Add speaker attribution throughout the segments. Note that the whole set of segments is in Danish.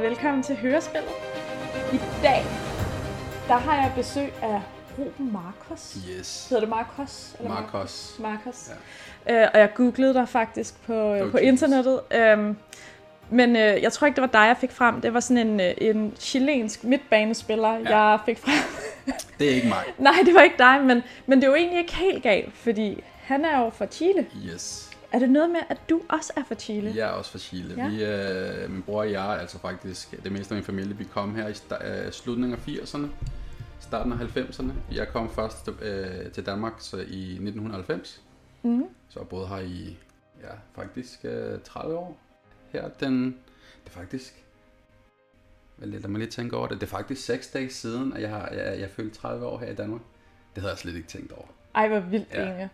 Speaker 1: Og velkommen til Hørespillet. I dag, der har jeg besøg af Ruben Marcos.
Speaker 2: Yes.
Speaker 1: Hedder det Marcos? Eller
Speaker 2: Marcos.
Speaker 1: Marcos. Ja. Øh, og jeg googlede dig faktisk på, okay. på internettet. Øhm, men øh, jeg tror ikke, det var dig, jeg fik frem. Det var sådan en, øh, en chilensk midtbanespiller, ja. jeg fik frem.
Speaker 2: det er ikke mig.
Speaker 1: Nej, det var ikke dig, men, men det er jo egentlig ikke helt galt, fordi han er jo fra Chile.
Speaker 2: Yes.
Speaker 1: Er det noget med, at du også er fra Chile?
Speaker 2: Jeg er også fra Chile. Ja. Vi, øh, min bror og jeg, altså faktisk det meste af min familie, vi kom her i øh, slutningen af 80'erne, starten af 90'erne. Jeg kom først øh, til Danmark så i 1990, mm. så jeg boede her i ja, faktisk øh, 30 år. Her den, det er faktisk, lad mig lige tænke over det, det er faktisk 6 dage siden, at jeg, har, jeg, jeg følte 30 år her i Danmark. Det havde jeg slet ikke tænkt over.
Speaker 1: Ej, hvor vildt ja. egentlig.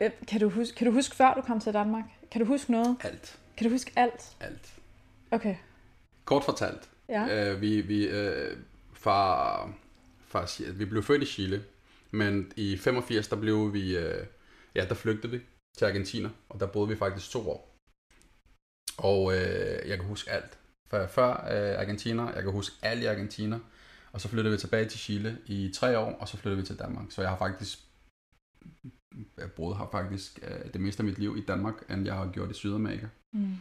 Speaker 1: Øh, kan du, huske, kan du huske, før du kom til Danmark? Kan du huske noget?
Speaker 2: Alt.
Speaker 1: Kan du huske alt?
Speaker 2: Alt.
Speaker 1: Okay.
Speaker 2: Kort fortalt. Ja. Øh, vi, vi, øh, fra, fra, vi blev født i Chile, men i 85 der blev vi, øh, ja, der flygtede vi til Argentina, og der boede vi faktisk to år. Og øh, jeg kan huske alt. For før øh, Argentina, jeg kan huske alt i Argentina, og så flyttede vi tilbage til Chile i tre år, og så flyttede vi til Danmark. Så jeg har faktisk jeg boede her faktisk øh, det meste af mit liv i Danmark, end jeg har gjort i Sydamerika. Mm.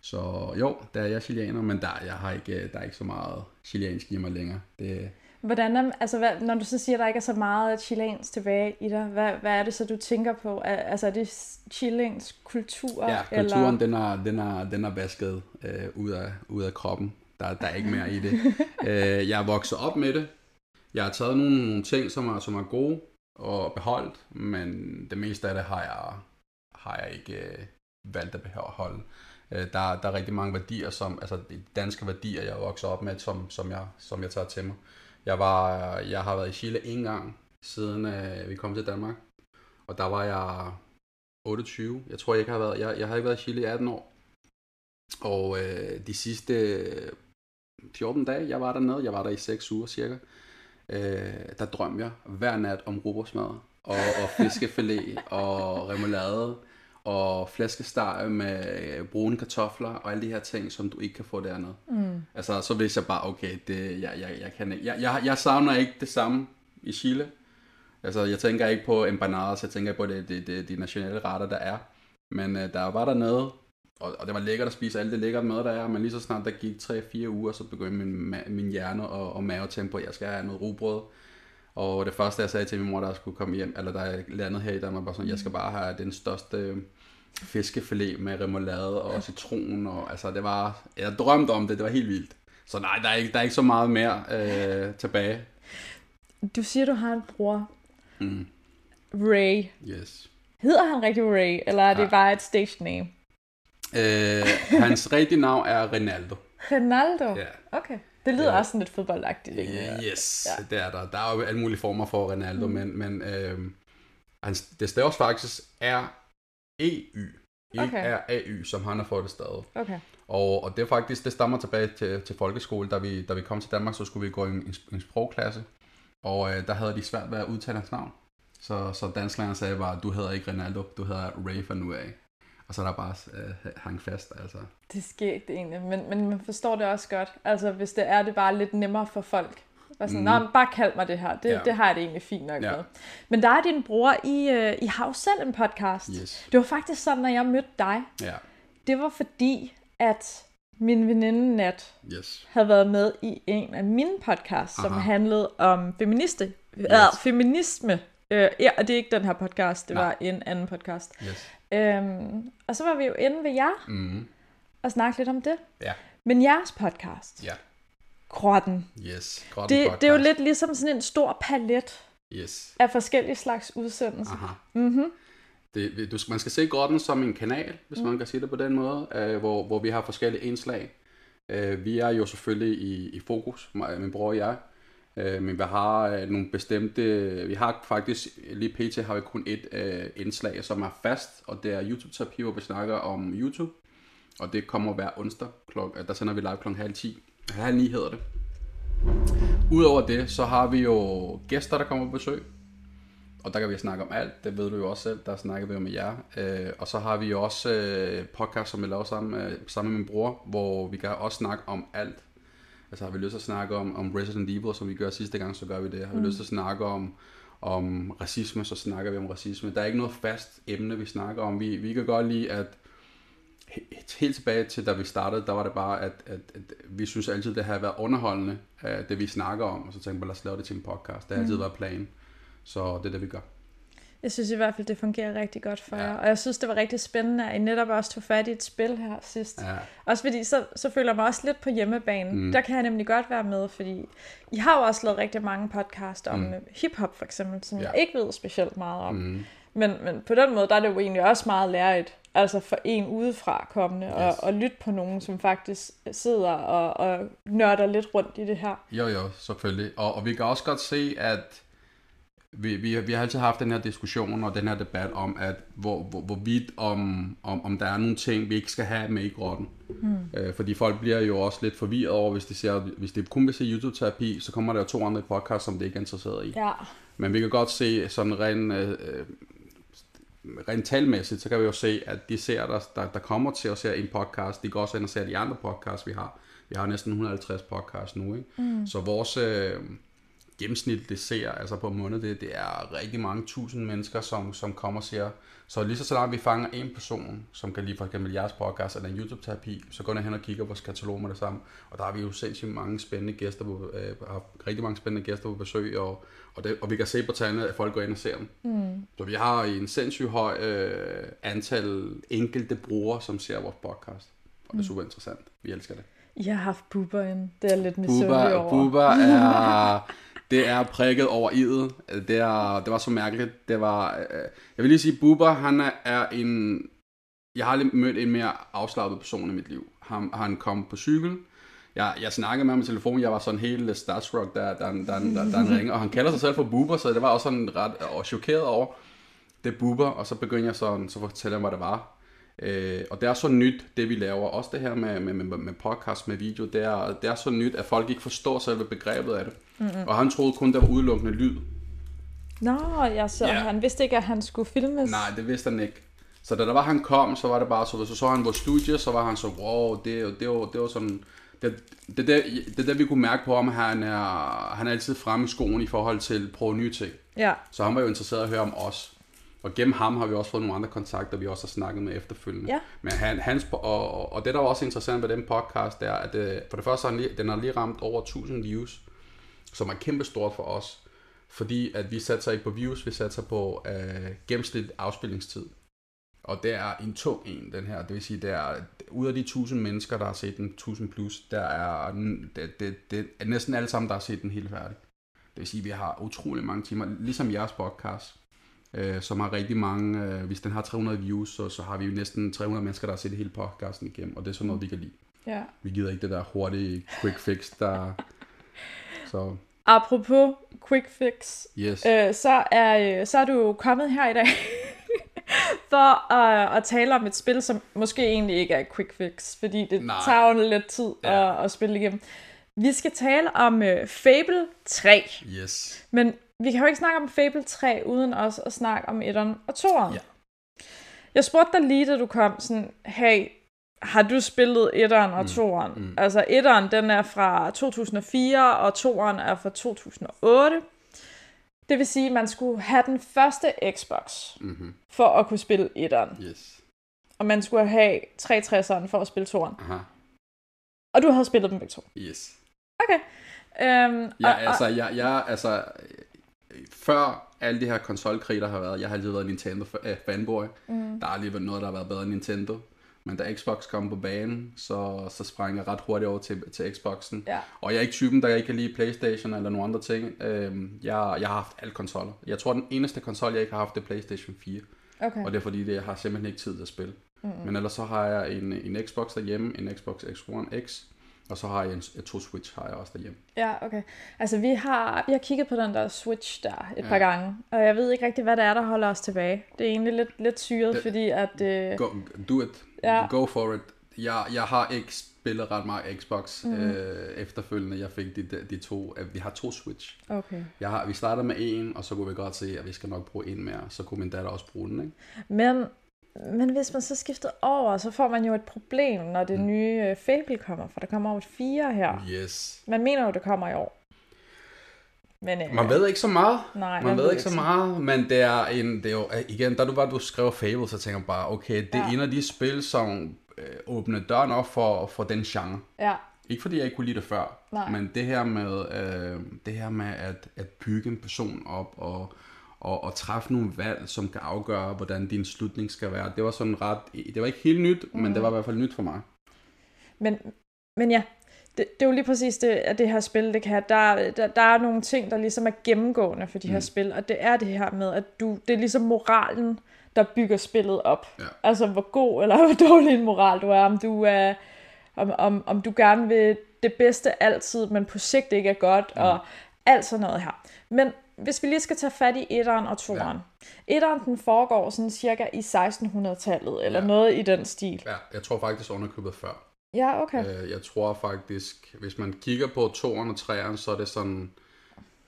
Speaker 2: Så jo, der er jeg chilener, men der, jeg har ikke, der er ikke så meget chilensk i mig længere. Det,
Speaker 1: Hvordan er, altså, hvad, når du så siger, at der ikke er så meget chilensk tilbage i dig, hvad, hvad er det så, du tænker på? Altså, er det chilensk kultur?
Speaker 2: Ja, kulturen, eller? Den, er, den, er, den er vasket øh, ud, af, ud af kroppen. Der, der er ikke mere i det. øh, jeg er vokset op med det. Jeg har taget nogle, nogle ting, som er, som er gode, og beholdt, men det meste af det har jeg, har jeg ikke øh, valgt at beholde. Øh, der, der er rigtig mange værdier, som, altså de danske værdier, jeg er vokset op med, som, som, jeg, som jeg tager til mig. Jeg, var, jeg har været i Chile en gang, siden øh, vi kom til Danmark, og der var jeg 28. Jeg tror, jeg ikke har været, jeg, jeg har ikke været i Chile i 18 år. Og øh, de sidste øh, 14 dage, jeg var dernede, jeg var der i 6 uger cirka, øh, der drømmer jeg hver nat om robotsmad og, og fiskefilet og remoulade og flæskesteg med brune kartofler og alle de her ting, som du ikke kan få dernede. Mm. Altså, så vidste jeg bare, okay, det, jeg, jeg, jeg, kan ikke. Jeg, jeg, jeg savner ikke det samme i Chile. Altså, jeg tænker ikke på empanadas, jeg tænker på det, det, det, de nationale retter, der er. Men øh, der var der noget, og, og det var lækkert at spise alt det lækkert mad, der er, men lige så snart der gik 3-4 uger, så begyndte min, min hjerne og, og mave tænke på, at jeg skal have noget rugbrød. Og det første, jeg sagde til min mor, der skulle komme hjem, eller der jeg landede her i Danmark, var sådan, jeg skal bare have den største fiskefilet med remoulade og citron, og altså det var, jeg drømte om det, det var helt vildt. Så nej, der er ikke, der er ikke så meget mere øh, tilbage.
Speaker 1: Du siger, du har en bror. Mm. Ray.
Speaker 2: Yes.
Speaker 1: Hedder han rigtig Ray, eller er det ja. bare et stage name?
Speaker 2: Øh, hans rigtige navn er Ronaldo.
Speaker 1: Ronaldo? Ja. Okay. Det lyder ja. også sådan lidt fodboldagtigt.
Speaker 2: Ikke? Yes, ja. det er der. Der er jo alle mulige former for Ronaldo, mm. men, men øh, hans, det staves faktisk R-E-Y. Ikke okay. R-A-Y, som han har fået det stadig.
Speaker 1: Okay.
Speaker 2: Og, og det er faktisk, det stammer tilbage til, til folkeskole. Da vi, da vi kom til Danmark, så skulle vi gå i en, en sprogklasse. Og øh, der havde de svært ved at udtale hans navn. Så, så dansklæreren sagde bare, du hedder ikke Ronaldo, du hedder Ray fra nu af. Og så er der bare øh, hang fast, altså.
Speaker 1: Det sker egentlig, men, men man forstår det også godt. Altså, hvis det er det bare lidt nemmere for folk. Og sådan, mm. bare kald mig det her. Det, ja. det har jeg det egentlig fint nok ja. med. Men der er din bror, I, uh, I har jo selv en podcast.
Speaker 2: Yes.
Speaker 1: Det var faktisk sådan, når jeg mødte dig.
Speaker 2: Ja.
Speaker 1: Det var fordi, at min veninde Nat
Speaker 2: yes.
Speaker 1: havde været med i en af mine podcasts, Aha. som handlede om feministe, yes. øh, feminisme. Øh, ja, og det er ikke den her podcast, det Nej. var en anden podcast.
Speaker 2: Yes.
Speaker 1: Øhm, og så var vi jo inde ved jer
Speaker 2: mm.
Speaker 1: og snakke lidt om det.
Speaker 2: Ja.
Speaker 1: Men jeres podcast,
Speaker 2: ja.
Speaker 1: Grotten,
Speaker 2: yes, Grotten
Speaker 1: det, det er jo lidt ligesom sådan en stor palet
Speaker 2: yes.
Speaker 1: af forskellige slags udsendelser.
Speaker 2: Aha.
Speaker 1: Mm-hmm.
Speaker 2: Det, du, man skal se Grotten som en kanal, hvis mm. man kan sige det på den måde, øh, hvor, hvor vi har forskellige indslag. Øh, vi er jo selvfølgelig i, i fokus, min bror og jeg, Øh, men vi har øh, nogle bestemte, vi har faktisk, lige pt. har vi kun et øh, indslag, som er fast, og det er YouTube-terapi, hvor vi snakker om YouTube. Og det kommer hver onsdag, klok, øh, der sender vi live klokken halv 10. Halv 9 hedder det. Udover det, så har vi jo gæster, der kommer på besøg. og der kan vi snakke om alt, det ved du jo også selv, der snakker vi jo med jer. Øh, og så har vi jo også øh, podcast, som vi laver sammen øh, sammen med min bror, hvor vi kan også snakke om alt. Altså har vi lyst til at snakke om, om Resident Evil, som vi gør sidste gang, så gør vi det. Har vi mm. lyst til at snakke om, om racisme, så snakker vi om racisme. Der er ikke noget fast emne, vi snakker om. Vi, vi kan godt lide, at helt tilbage til, da vi startede, der var det bare, at, at, at vi synes altid, det har været underholdende, det vi snakker om, og så tænkte vi, lad os lave det til en podcast. Det har altid mm. været planen. Så det er det, vi gør.
Speaker 1: Jeg synes i hvert fald, det fungerer rigtig godt for ja. jer. Og jeg synes, det var rigtig spændende, at I netop også tog fat i et spil her sidst. Ja. Også fordi, så, så føler jeg mig også lidt på hjemmebane. Mm. Der kan jeg nemlig godt være med, fordi I har jo også lavet rigtig mange podcast om mm. hiphop for eksempel, som ja. jeg ikke ved specielt meget om. Mm. Men, men på den måde, der er det jo egentlig også meget lærigt, altså for en udefra kommende, yes. og, og lytte på nogen, som faktisk sidder og, og nørder lidt rundt i det her.
Speaker 2: Jo, jo, selvfølgelig. Og, og vi kan også godt se, at vi, vi, vi har altid haft den her diskussion og den her debat om, at hvor, hvor, hvorvidt om, om, om der er nogle ting, vi ikke skal have med i grotten. Mm. Øh, fordi folk bliver jo også lidt forvirret over, hvis de, ser, hvis de kun vil se YouTube-terapi, så kommer der jo to andre podcasts, som de ikke er interesseret i.
Speaker 1: Ja.
Speaker 2: Men vi kan godt se sådan rent, øh, rent talmæssigt, så kan vi jo se, at de ser, der, der, der kommer til at se en podcast, de går også ind og ser de andre podcasts, vi har. Vi har næsten 150 podcasts nu, ikke? Mm. Så vores... Øh, gennemsnitligt ser, altså på en måned, det, det er rigtig mange tusind mennesker, som, som kommer og siger, så lige så snart vi fanger en person, som kan lide for eksempel jeres podcast eller en YouTube-terapi, så går jeg hen og kigger på vores katalog med det samme. Og der har vi jo sindssygt mange spændende gæster, på, øh, har rigtig mange spændende gæster på besøg, og, og, det, og vi kan se på tallene, at folk går ind og ser dem. Mm. Så vi har en sindssygt høj øh, antal enkelte brugere, som ser vores podcast. Og det er mm. super interessant. Vi elsker det.
Speaker 1: Jeg har haft Bubber ind. Det er lidt misundelig over.
Speaker 2: Bubber er... Det er prikket over idet. Det, er, det var så mærkeligt. Det var, øh, jeg vil lige sige, Bubber, han er, er en... Jeg har aldrig mødt en mere afslappet person i mit liv. Han, han kom på cykel. Jeg, jeg snakkede med ham i telefon. Jeg var sådan helt starstruck, der, der, der, der, der, der ringer. Og han kalder sig selv for Bubber, så det var også sådan ret og chokeret over det Bubber. Og så begyndte jeg sådan, så fortælle ham, hvad det var. Øh, og det er så nyt, det vi laver, også det her med, med, med, med podcast, med video, det er, det er så nyt, at folk ikke forstår selve begrebet af det. Mm-hmm. Og han troede kun, der var udelukkende lyd.
Speaker 1: Nå, ja, så yeah. han vidste ikke, at han skulle filmes?
Speaker 2: Nej, det vidste han ikke. Så da der var, han kom, så var det bare så, så så han vores studie, så var han så, wow, det, det, var, det var sådan, det, det, det, det, det vi kunne mærke på ham, han er, han er altid fremme i skoen i forhold til at prøve nye ting.
Speaker 1: Ja.
Speaker 2: Så han var jo interesseret at høre om os. Og gennem ham har vi også fået nogle andre kontakter, vi også har snakket med efterfølgende.
Speaker 1: Ja.
Speaker 2: Men han, hans, og, og det, der var også interessant ved den podcast, det er, at øh, for det første har den, lige, den har lige ramt over 1000 views, som er kæmpe stort for os. Fordi at vi satser ikke på views, vi satser på øh, gennemsnit afspilningstid. Og det er en tung en, den her. Det vil sige, det er ud af de 1000 mennesker, der har set den, 1000 plus, der er, det, det, det er næsten alle sammen, der har set den helt færdig. Det vil sige, at vi har utrolig mange timer, ligesom jeres podcast øh, som har rigtig mange, øh, hvis den har 300 views, så, så har vi jo næsten 300 mennesker, der har set hele podcasten igennem, og det er sådan noget, vi kan lide.
Speaker 1: Ja.
Speaker 2: Vi gider ikke det der hurtige quick fix, der... Så.
Speaker 1: Apropos quick fix,
Speaker 2: yes.
Speaker 1: øh, så, er, øh, så er du kommet her i dag for at, at tale om et spil, som måske egentlig ikke er quick fix, fordi det Nej. tager jo lidt tid ja. at, at spille igennem. Vi skal tale om uh, Fable 3.
Speaker 2: Yes.
Speaker 1: Men vi kan jo ikke snakke om Fable 3, uden også at snakke om 1'eren og 2'eren. Ja. Jeg spurgte dig lige, da du kom, sådan, hey, har du spillet 1'eren og 2'eren? Mm. Mm. Altså 1'eren, den er fra 2004, og 2'eren er fra 2008. Det vil sige, at man skulle have den første Xbox, mm-hmm. for at kunne spille 1'eren.
Speaker 2: Yes.
Speaker 1: Og man skulle have 360'eren for at spille 2'eren. Aha. Og du havde spillet dem begge to?
Speaker 2: Yes.
Speaker 1: Okay. Um,
Speaker 2: ja, og, altså, jeg, jeg, altså, før alle de her konsolkrig, der har været, jeg har altid været Nintendo-fanboy. Mm. Der har været noget, der har været bedre end Nintendo. Men da Xbox kom på banen, så, så sprang jeg ret hurtigt over til, til Xboxen.
Speaker 1: Ja.
Speaker 2: Og jeg er ikke typen, der ikke kan lide Playstation eller nogle andre ting. Øhm, jeg, jeg har haft alle konsoller. Jeg tror, den eneste konsol, jeg ikke har haft, det er Playstation 4.
Speaker 1: Okay.
Speaker 2: Og det er fordi, det, jeg har simpelthen ikke tid til at spille. Mm-hmm. Men ellers så har jeg en, en Xbox derhjemme, en Xbox X One X, og så har jeg en, to Switch har jeg også derhjemme.
Speaker 1: Ja, okay. Altså vi har, vi har kigget på den der Switch der et ja. par gange, og jeg ved ikke rigtig, hvad det er, der holder os tilbage. Det er egentlig lidt, lidt syret, det, fordi at... Uh...
Speaker 2: Go, do it. Ja. Go for it. Jeg, jeg har ikke spillet ret meget Xbox mm. øh, efterfølgende. Jeg fik de, de to, øh, vi har to Switch.
Speaker 1: Okay.
Speaker 2: Jeg har, vi startede med en, og så kunne vi godt se, at vi skal nok bruge en mere. Så kunne min datter også bruge den, ikke?
Speaker 1: Men, men hvis man så skifter over, så får man jo et problem, når det mm. nye Fable kommer, for der kommer over et fire her.
Speaker 2: Yes.
Speaker 1: Man mener jo, det kommer i år. Men, øh,
Speaker 2: man ved ikke så meget.
Speaker 1: Nej,
Speaker 2: man, man ved, ved ikke så meget, men det er en, det er jo, igen, da du var, du skrev Fable, så tænker jeg bare, okay, det er ja. en af de spil, som øh, åbner døren op for, for den genre.
Speaker 1: Ja.
Speaker 2: Ikke fordi jeg ikke kunne lide det før,
Speaker 1: Nej.
Speaker 2: men det her med, øh, det her med at, at bygge en person op og, og, og træffe nogle valg, som kan afgøre, hvordan din slutning skal være. Det var sådan ret, det var ikke helt nyt, mm. men det var i hvert fald nyt for mig.
Speaker 1: Men, men ja, det, det er jo lige præcis det, at det her spil, det kan der, der, der er nogle ting, der ligesom er gennemgående for de her mm. spil, og det er det her med, at du, det er ligesom moralen, der bygger spillet op.
Speaker 2: Ja.
Speaker 1: Altså, hvor god eller hvor dårlig en moral du er, om du er, om, om, om du gerne vil det bedste altid, men på sigt ikke er godt, mm. og alt sådan noget her. Men hvis vi lige skal tage fat i etteren og toeren. Ja. Etteren, den foregår sådan cirka i 1600-tallet, eller ja. noget i den stil.
Speaker 2: Ja, jeg tror faktisk underkøbet før.
Speaker 1: Ja, okay.
Speaker 2: Øh, jeg tror faktisk, hvis man kigger på toeren og treeren, så er det sådan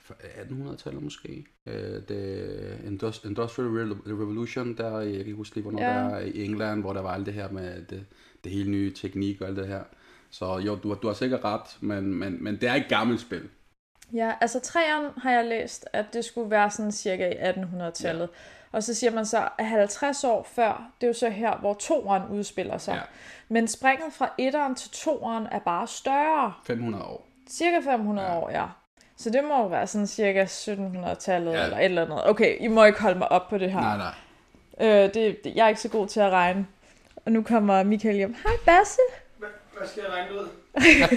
Speaker 2: 1800-tallet måske. Øh, det Industrial Revolution, der, jeg kan ikke huske lige, hvornår ja. der er i England, hvor der var alt det her med det, det hele nye teknik og alt det her. Så jo, du, du har sikkert ret, men, men, men det er et gammelt spil.
Speaker 1: Ja, altså træerne har jeg læst, at det skulle være sådan cirka i 1800-tallet. Ja. Og så siger man så, at 50 år før, det er jo så her, hvor toeren udspiller sig. Ja. Men springet fra etteren til toeren er bare større.
Speaker 2: 500 år.
Speaker 1: Cirka 500 ja. år, ja. Så det må jo være sådan cirka 1700-tallet ja. eller et eller andet. Okay, I må ikke holde mig op på det her.
Speaker 2: Nej, nej.
Speaker 1: Øh, det, det, jeg er ikke så god til at regne. Og nu kommer Michael hjem. Hej Basse.
Speaker 3: Hvad skal jeg regne ud?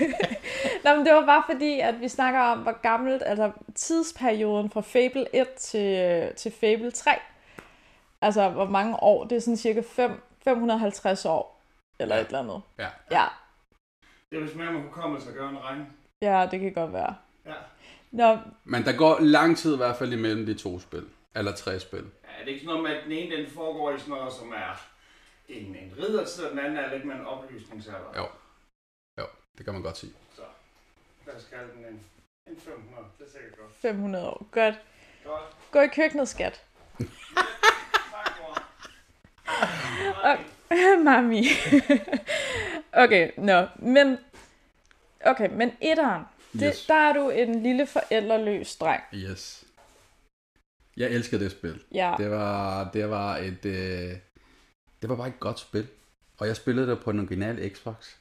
Speaker 1: Nå, men det var bare fordi, at vi snakker om, hvor gammelt, altså tidsperioden fra Fable 1 til, til Fable 3. Altså, hvor mange år. Det er sådan cirka 5, 550 år. Eller ja. et eller andet.
Speaker 2: Ja.
Speaker 1: Ja.
Speaker 3: Det er vist mere, man kunne komme og gøre en regn.
Speaker 1: Ja, det kan godt være.
Speaker 3: Ja.
Speaker 1: Nå.
Speaker 2: Men der går lang tid i hvert fald imellem de to spil. Eller tre spil.
Speaker 3: Ja, det er ikke sådan noget med, at den ene den foregår i sådan noget, som er en, en riddertid, og den anden er lidt med en oplysningsalder.
Speaker 2: Jo. Det kan man godt sige.
Speaker 3: Så lad os kalde den en, en 500. Det er sikkert godt.
Speaker 1: 500 år. Godt.
Speaker 3: Godt.
Speaker 1: Gå i køkkenet, skat. Okay. Mami. okay, nå. No. Men, okay, men etteren, det, yes. der er du en lille forældreløs dreng.
Speaker 2: Yes. Jeg elsker det spil.
Speaker 1: Ja.
Speaker 2: Det var, det var et, øh, det var bare et godt spil. Og jeg spillede det på en original Xbox.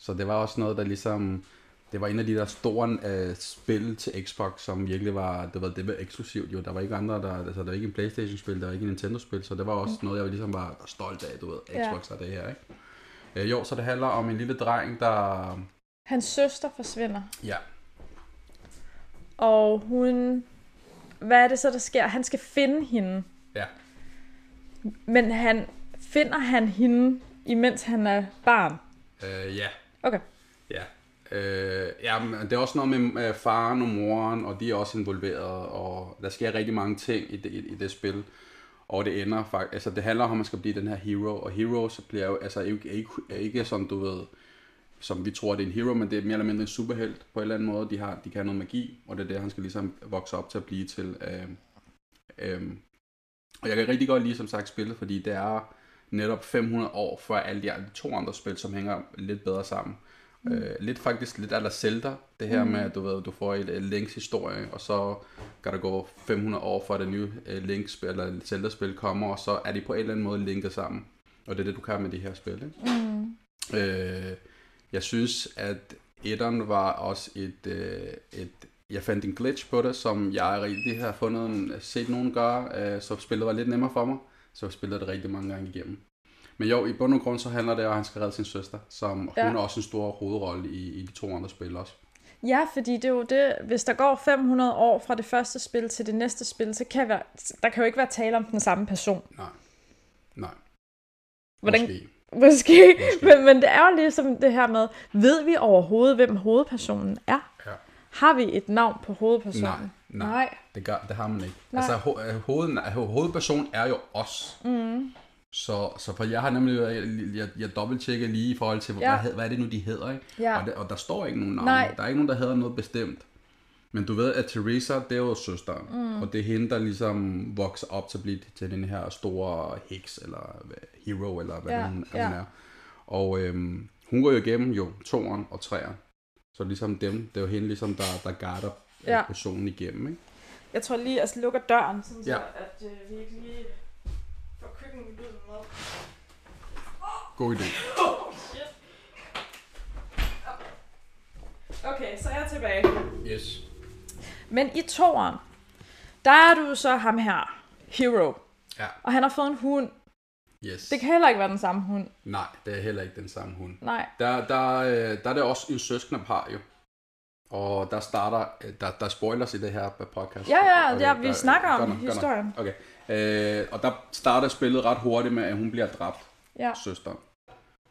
Speaker 2: Så det var også noget, der ligesom, det var en af de der store øh, spil til Xbox, som virkelig var, det var, det var eksklusivt jo. Der var ikke andre, der, altså der var ikke en Playstation-spil, der var ikke en Nintendo-spil, så det var også mm. noget, jeg ligesom var stolt af, du ved, Xbox ja. er det her, ikke? Øh, jo, så det handler om en lille dreng, der...
Speaker 1: Hans søster forsvinder.
Speaker 2: Ja.
Speaker 1: Og hun... Hvad er det så, der sker? Han skal finde hende.
Speaker 2: Ja.
Speaker 1: Men han finder han hende, imens han er barn?
Speaker 2: Øh, ja.
Speaker 1: Okay.
Speaker 2: Ja. Øh, ja, men det er også noget med øh, faren og moren, og de er også involveret, og der sker rigtig mange ting i det, i, i det spil. Og det ender faktisk, altså det handler om, at man skal blive den her hero, og hero så bliver jo, altså ikke, ikke, ikke som du ved, som vi tror, det er en hero, men det er mere eller mindre en superhelt på en eller anden måde. De, har, de kan have noget magi, og det er det, han skal ligesom vokse op til at blive til. Øh, øh, og jeg kan rigtig godt lide, som sagt, spillet, fordi det er netop 500 år før alle de to andre spil, som hænger lidt bedre sammen. Mm. Øh, lidt faktisk lidt aller Zelda, det her mm. med, at du ved, du får et, et Links historie, og så kan der gå 500 år før det nye uh, Link-spil, eller Zelda-spil kommer, og så er de på en eller anden måde linket sammen. Og det er det, du kan med de her spil. Ikke? Mm. Øh, jeg synes, at etteren var også et, øh, et jeg fandt en glitch på det, som jeg rigtig har fundet en, set nogen gøre, øh, så spillet var lidt nemmere for mig. Så jeg spillede det rigtig mange gange igennem. Men jo, i bund og grund så handler det om, at han skal redde sin søster, som ja. hun er også en stor hovedrolle i, i de to andre spil også.
Speaker 1: Ja, fordi det er jo det, hvis der går 500 år fra det første spil til det næste spil, så kan være, der kan jo ikke være tale om den samme person.
Speaker 2: Nej. Nej.
Speaker 1: Hvordan,
Speaker 2: Måske.
Speaker 1: Måske, Måske. Men, men det er jo ligesom det her med, ved vi overhovedet, hvem hovedpersonen er?
Speaker 2: Ja.
Speaker 1: Har vi et navn på hovedpersonen?
Speaker 2: Nej, nej,
Speaker 1: nej.
Speaker 2: Det, gør, det har man ikke.
Speaker 1: Nej.
Speaker 2: Altså ho- hoved, hovedpersonen er jo os.
Speaker 1: Mm.
Speaker 2: Så, så for jeg har nemlig, jeg, jeg, jeg dobbelttjekker lige i forhold til,
Speaker 1: Ja.
Speaker 2: hvad, hvad er det nu, de hedder, ikke?
Speaker 1: Ja.
Speaker 2: Og, det, og der står ikke nogen navn.
Speaker 1: Nej.
Speaker 2: Der er ikke nogen, der hedder noget bestemt. Men du ved, at Teresa, det er jo søsteren. Mm. Og det er hende, der ligesom vokser op til at blive til den her store heks, eller hero, eller hvad
Speaker 1: Ja,
Speaker 2: hun,
Speaker 1: ja.
Speaker 2: hun er. Og øhm, hun går jo igennem jo toeren og træeren. Så ligesom dem, det er jo hende, ligesom, der, der guider
Speaker 1: Ja.
Speaker 2: personen igennem, ikke?
Speaker 1: Jeg tror lige, at jeg lukker døren, sådan
Speaker 2: Ja.
Speaker 1: så at øh, vi ikke lige får køkkenlyden med.
Speaker 2: God idé.
Speaker 1: Oh, shit. Okay, så er jeg tilbage.
Speaker 2: Yes.
Speaker 1: Men i toeren, der er du så ham her, Hero.
Speaker 2: Ja.
Speaker 1: Og han har fået en hund.
Speaker 2: Yes.
Speaker 1: Det kan heller ikke være den samme hund.
Speaker 2: Nej, det er heller ikke den samme hund.
Speaker 1: Nej.
Speaker 2: Der, der, øh, der er det også en søskende par jo. Og der starter, øh, der, der er spoilers i det her podcast.
Speaker 1: Ja, ja, ja, vi
Speaker 2: der-
Speaker 1: snakker om
Speaker 2: nok, godt nok.
Speaker 1: historien.
Speaker 2: Okay. Øh, og der starter spillet ret hurtigt med, at hun bliver dræbt,
Speaker 1: Ja.
Speaker 2: søsteren.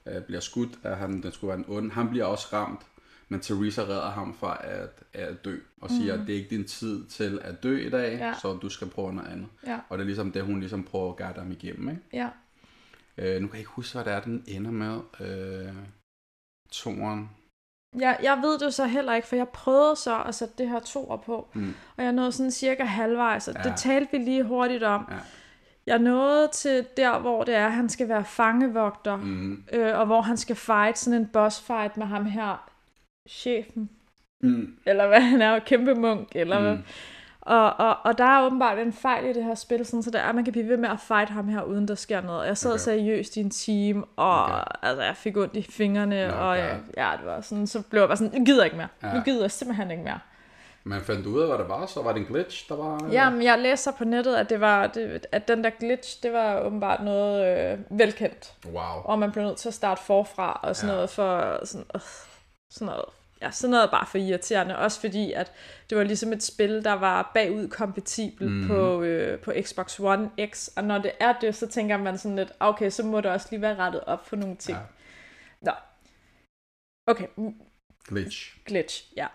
Speaker 2: Øh, bliver skudt af han, den skulle være en ond. Han bliver også ramt, men Teresa redder ham fra at, at dø. Og siger,
Speaker 1: Mhm.
Speaker 2: at det er ikke din tid til at dø i dag,
Speaker 1: Ja.
Speaker 2: så du skal prøve noget andet.
Speaker 1: Ja.
Speaker 2: Og det er ligesom det, hun ligesom prøver at guide ham igennem, ikke?
Speaker 1: Ja.
Speaker 2: Øh, nu kan jeg ikke huske, hvad det er, den ender med. Øh, toren.
Speaker 1: Ja, jeg ved det så heller ikke, for jeg prøvede så at sætte det her toer på,
Speaker 2: Mm.
Speaker 1: og jeg nåede sådan cirka halvvejs, og ja. Det talte vi lige hurtigt om.
Speaker 2: Ja.
Speaker 1: Jeg nåede til der, hvor det er, at han skal være fangevogter,
Speaker 2: Mm.
Speaker 1: øh, og hvor han skal fight sådan en boss fight med ham her, chefen,
Speaker 2: Mm.
Speaker 1: eller hvad han er, kæmpe munk, eller hvad. Og, og, og der er åbenbart en fejl i det her spil, sådan, så det er, at man kan blive ved med at fight ham her, uden der sker noget. Jeg sad okay. Seriøst i en time, og okay. Altså, jeg fik ondt i fingrene,
Speaker 2: Nå,
Speaker 1: og ja, ja, det var sådan, så blev jeg bare sådan, jeg gider ikke mere. Ja. Nu gider jeg simpelthen ikke mere.
Speaker 2: Man fandt ud af, hvad det var, så var det en glitch, der var...
Speaker 1: Ja, men jeg læste på nettet, at, det var, det, at den der glitch, det var åbenbart noget øh, velkendt.
Speaker 2: Wow.
Speaker 1: Og man blev nødt til at starte forfra, og sådan. Ja. noget for, sådan, øh, sådan noget, ja, sådan noget bare for irriterende. Også fordi, at det var ligesom et spil, der var bagud kompatibel mm. På, øh, på Xbox One X. Og når det er det, så tænker man sådan lidt, okay, så må det også lige være rettet op for nogle ting.
Speaker 2: Ja.
Speaker 1: Nå. Okay,
Speaker 2: Glitch.
Speaker 1: glitch, ja.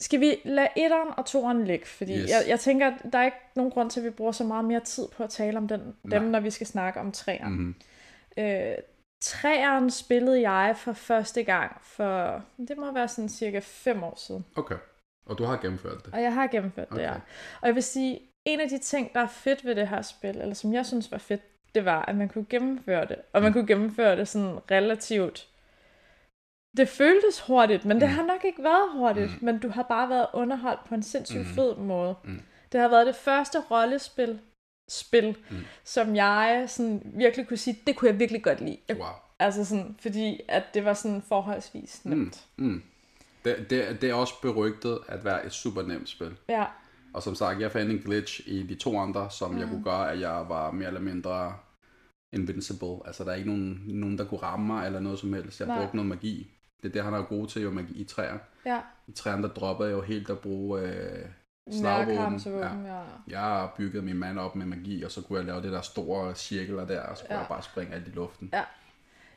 Speaker 1: Skal vi lade etteren og toeren ligge? Fordi yes.
Speaker 2: Yes.
Speaker 1: jeg, jeg tænker, at der er ikke nogen grund til, at vi bruger så meget mere tid på at tale om den, dem,
Speaker 2: Nej.
Speaker 1: når vi skal snakke om træerne.
Speaker 2: Mm-hmm.
Speaker 1: Øh, træeren spillede jeg for første gang for, det må være sådan cirka fem år siden.
Speaker 2: Okay. Og du har gennemført det.
Speaker 1: Og jeg har gennemført det, ja.
Speaker 2: Okay.
Speaker 1: Og jeg vil sige, en af de ting, der er fedt ved det her spil, eller som jeg synes var fedt, det var, at man kunne gennemføre det. Og man
Speaker 2: Mm.
Speaker 1: kunne gennemføre det sådan relativt... Det føltes hurtigt, men det
Speaker 2: Mm.
Speaker 1: har nok ikke været hurtigt.
Speaker 2: Mm.
Speaker 1: Men du har bare været underholdt på en sindssygt
Speaker 2: Mm.
Speaker 1: fed måde.
Speaker 2: Mm.
Speaker 1: Det har været det første rollespil, spil,
Speaker 2: Mm.
Speaker 1: som jeg sådan virkelig kunne sige, det kunne jeg virkelig godt lide. Jeg
Speaker 2: Wow.
Speaker 1: Altså sådan, fordi at det var sådan forholdsvis nemt.
Speaker 2: Mm. Mm. Det, det, det er også berygtet at være et super nemt spil.
Speaker 1: Ja,
Speaker 2: Og som sagt, jeg fandt en glitch i de to andre, som
Speaker 1: Mm.
Speaker 2: jeg kunne gøre, at jeg var mere eller mindre invincible. Altså, der er ikke nogen, nogen der kunne ramme mig eller noget som helst. Jeg
Speaker 1: Nej.
Speaker 2: brugte noget magi. Det er det, han er god til, jo magi i træer.
Speaker 1: ja.
Speaker 2: I træerne, der droppede jeg jo helt at bruge øh, slagvåben.
Speaker 1: Nærkampsvåben, ja.
Speaker 2: Jeg bygget min mand op med magi, og så kunne jeg lave det der store cirkler der, og så kunne
Speaker 1: Ja.
Speaker 2: ja. jeg bare springe alt i luften.
Speaker 1: Ja.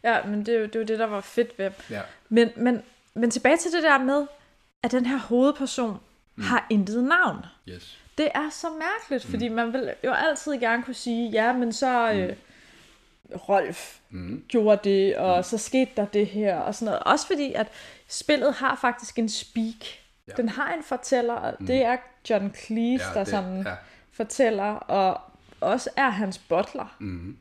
Speaker 1: Ja, men det er jo det, jo det der var fedt ved.
Speaker 2: Ja.
Speaker 1: Men, men, men tilbage til det der med, at den her hovedperson mm. har intet navn.
Speaker 2: Yes.
Speaker 1: Det er så mærkeligt, fordi man vil jo altid gerne kunne sige, ja, men så øh, Rolf
Speaker 2: Mm.
Speaker 1: gjorde det, og så skete der det her, og sådan noget. Også fordi, at spillet har faktisk en speak.
Speaker 2: Ja.
Speaker 1: Den har en fortæller, og det er John Cleese,
Speaker 2: Ja,
Speaker 1: der
Speaker 2: det-
Speaker 1: sådan
Speaker 2: ja.
Speaker 1: fortæller, og også er hans butler.
Speaker 2: Mm.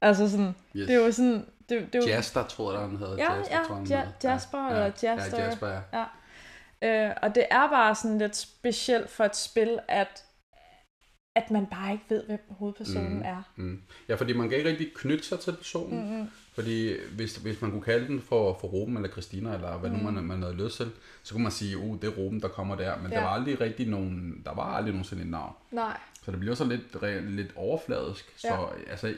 Speaker 1: Altså sådan,
Speaker 2: Yes.
Speaker 1: det er jo sådan... Det, det jo,
Speaker 2: Jaster, tror jeg, han hedder.
Speaker 1: Ja,
Speaker 2: Jaster,
Speaker 1: ja,
Speaker 2: tror han
Speaker 1: Ja-
Speaker 2: hedder.
Speaker 1: Jasper
Speaker 2: ja,
Speaker 1: eller
Speaker 2: ja,
Speaker 1: Jaster.
Speaker 2: Ja, Jasper, ja.
Speaker 1: Ja. Øh, og det er bare sådan lidt specielt for et spil, at, at man bare ikke ved, hvem hovedpersonen
Speaker 2: Mm.
Speaker 1: er.
Speaker 2: Mm. Ja, fordi man kan ikke rigtig knytte sig til personen.
Speaker 1: Mm-hmm.
Speaker 2: Fordi hvis, hvis man kunne kalde den for, for Ruben eller Christina, eller hvad
Speaker 1: Mm.
Speaker 2: nu man, man havde lyst til, så kunne man sige, uh, det er Ruben, der kommer der. Men
Speaker 1: Ja.
Speaker 2: der var aldrig rigtig nogen, der var aldrig nogensinde et navn.
Speaker 1: Nej.
Speaker 2: Så det bliver så lidt, re- lidt overfladisk. Så
Speaker 1: Ja.
Speaker 2: altså,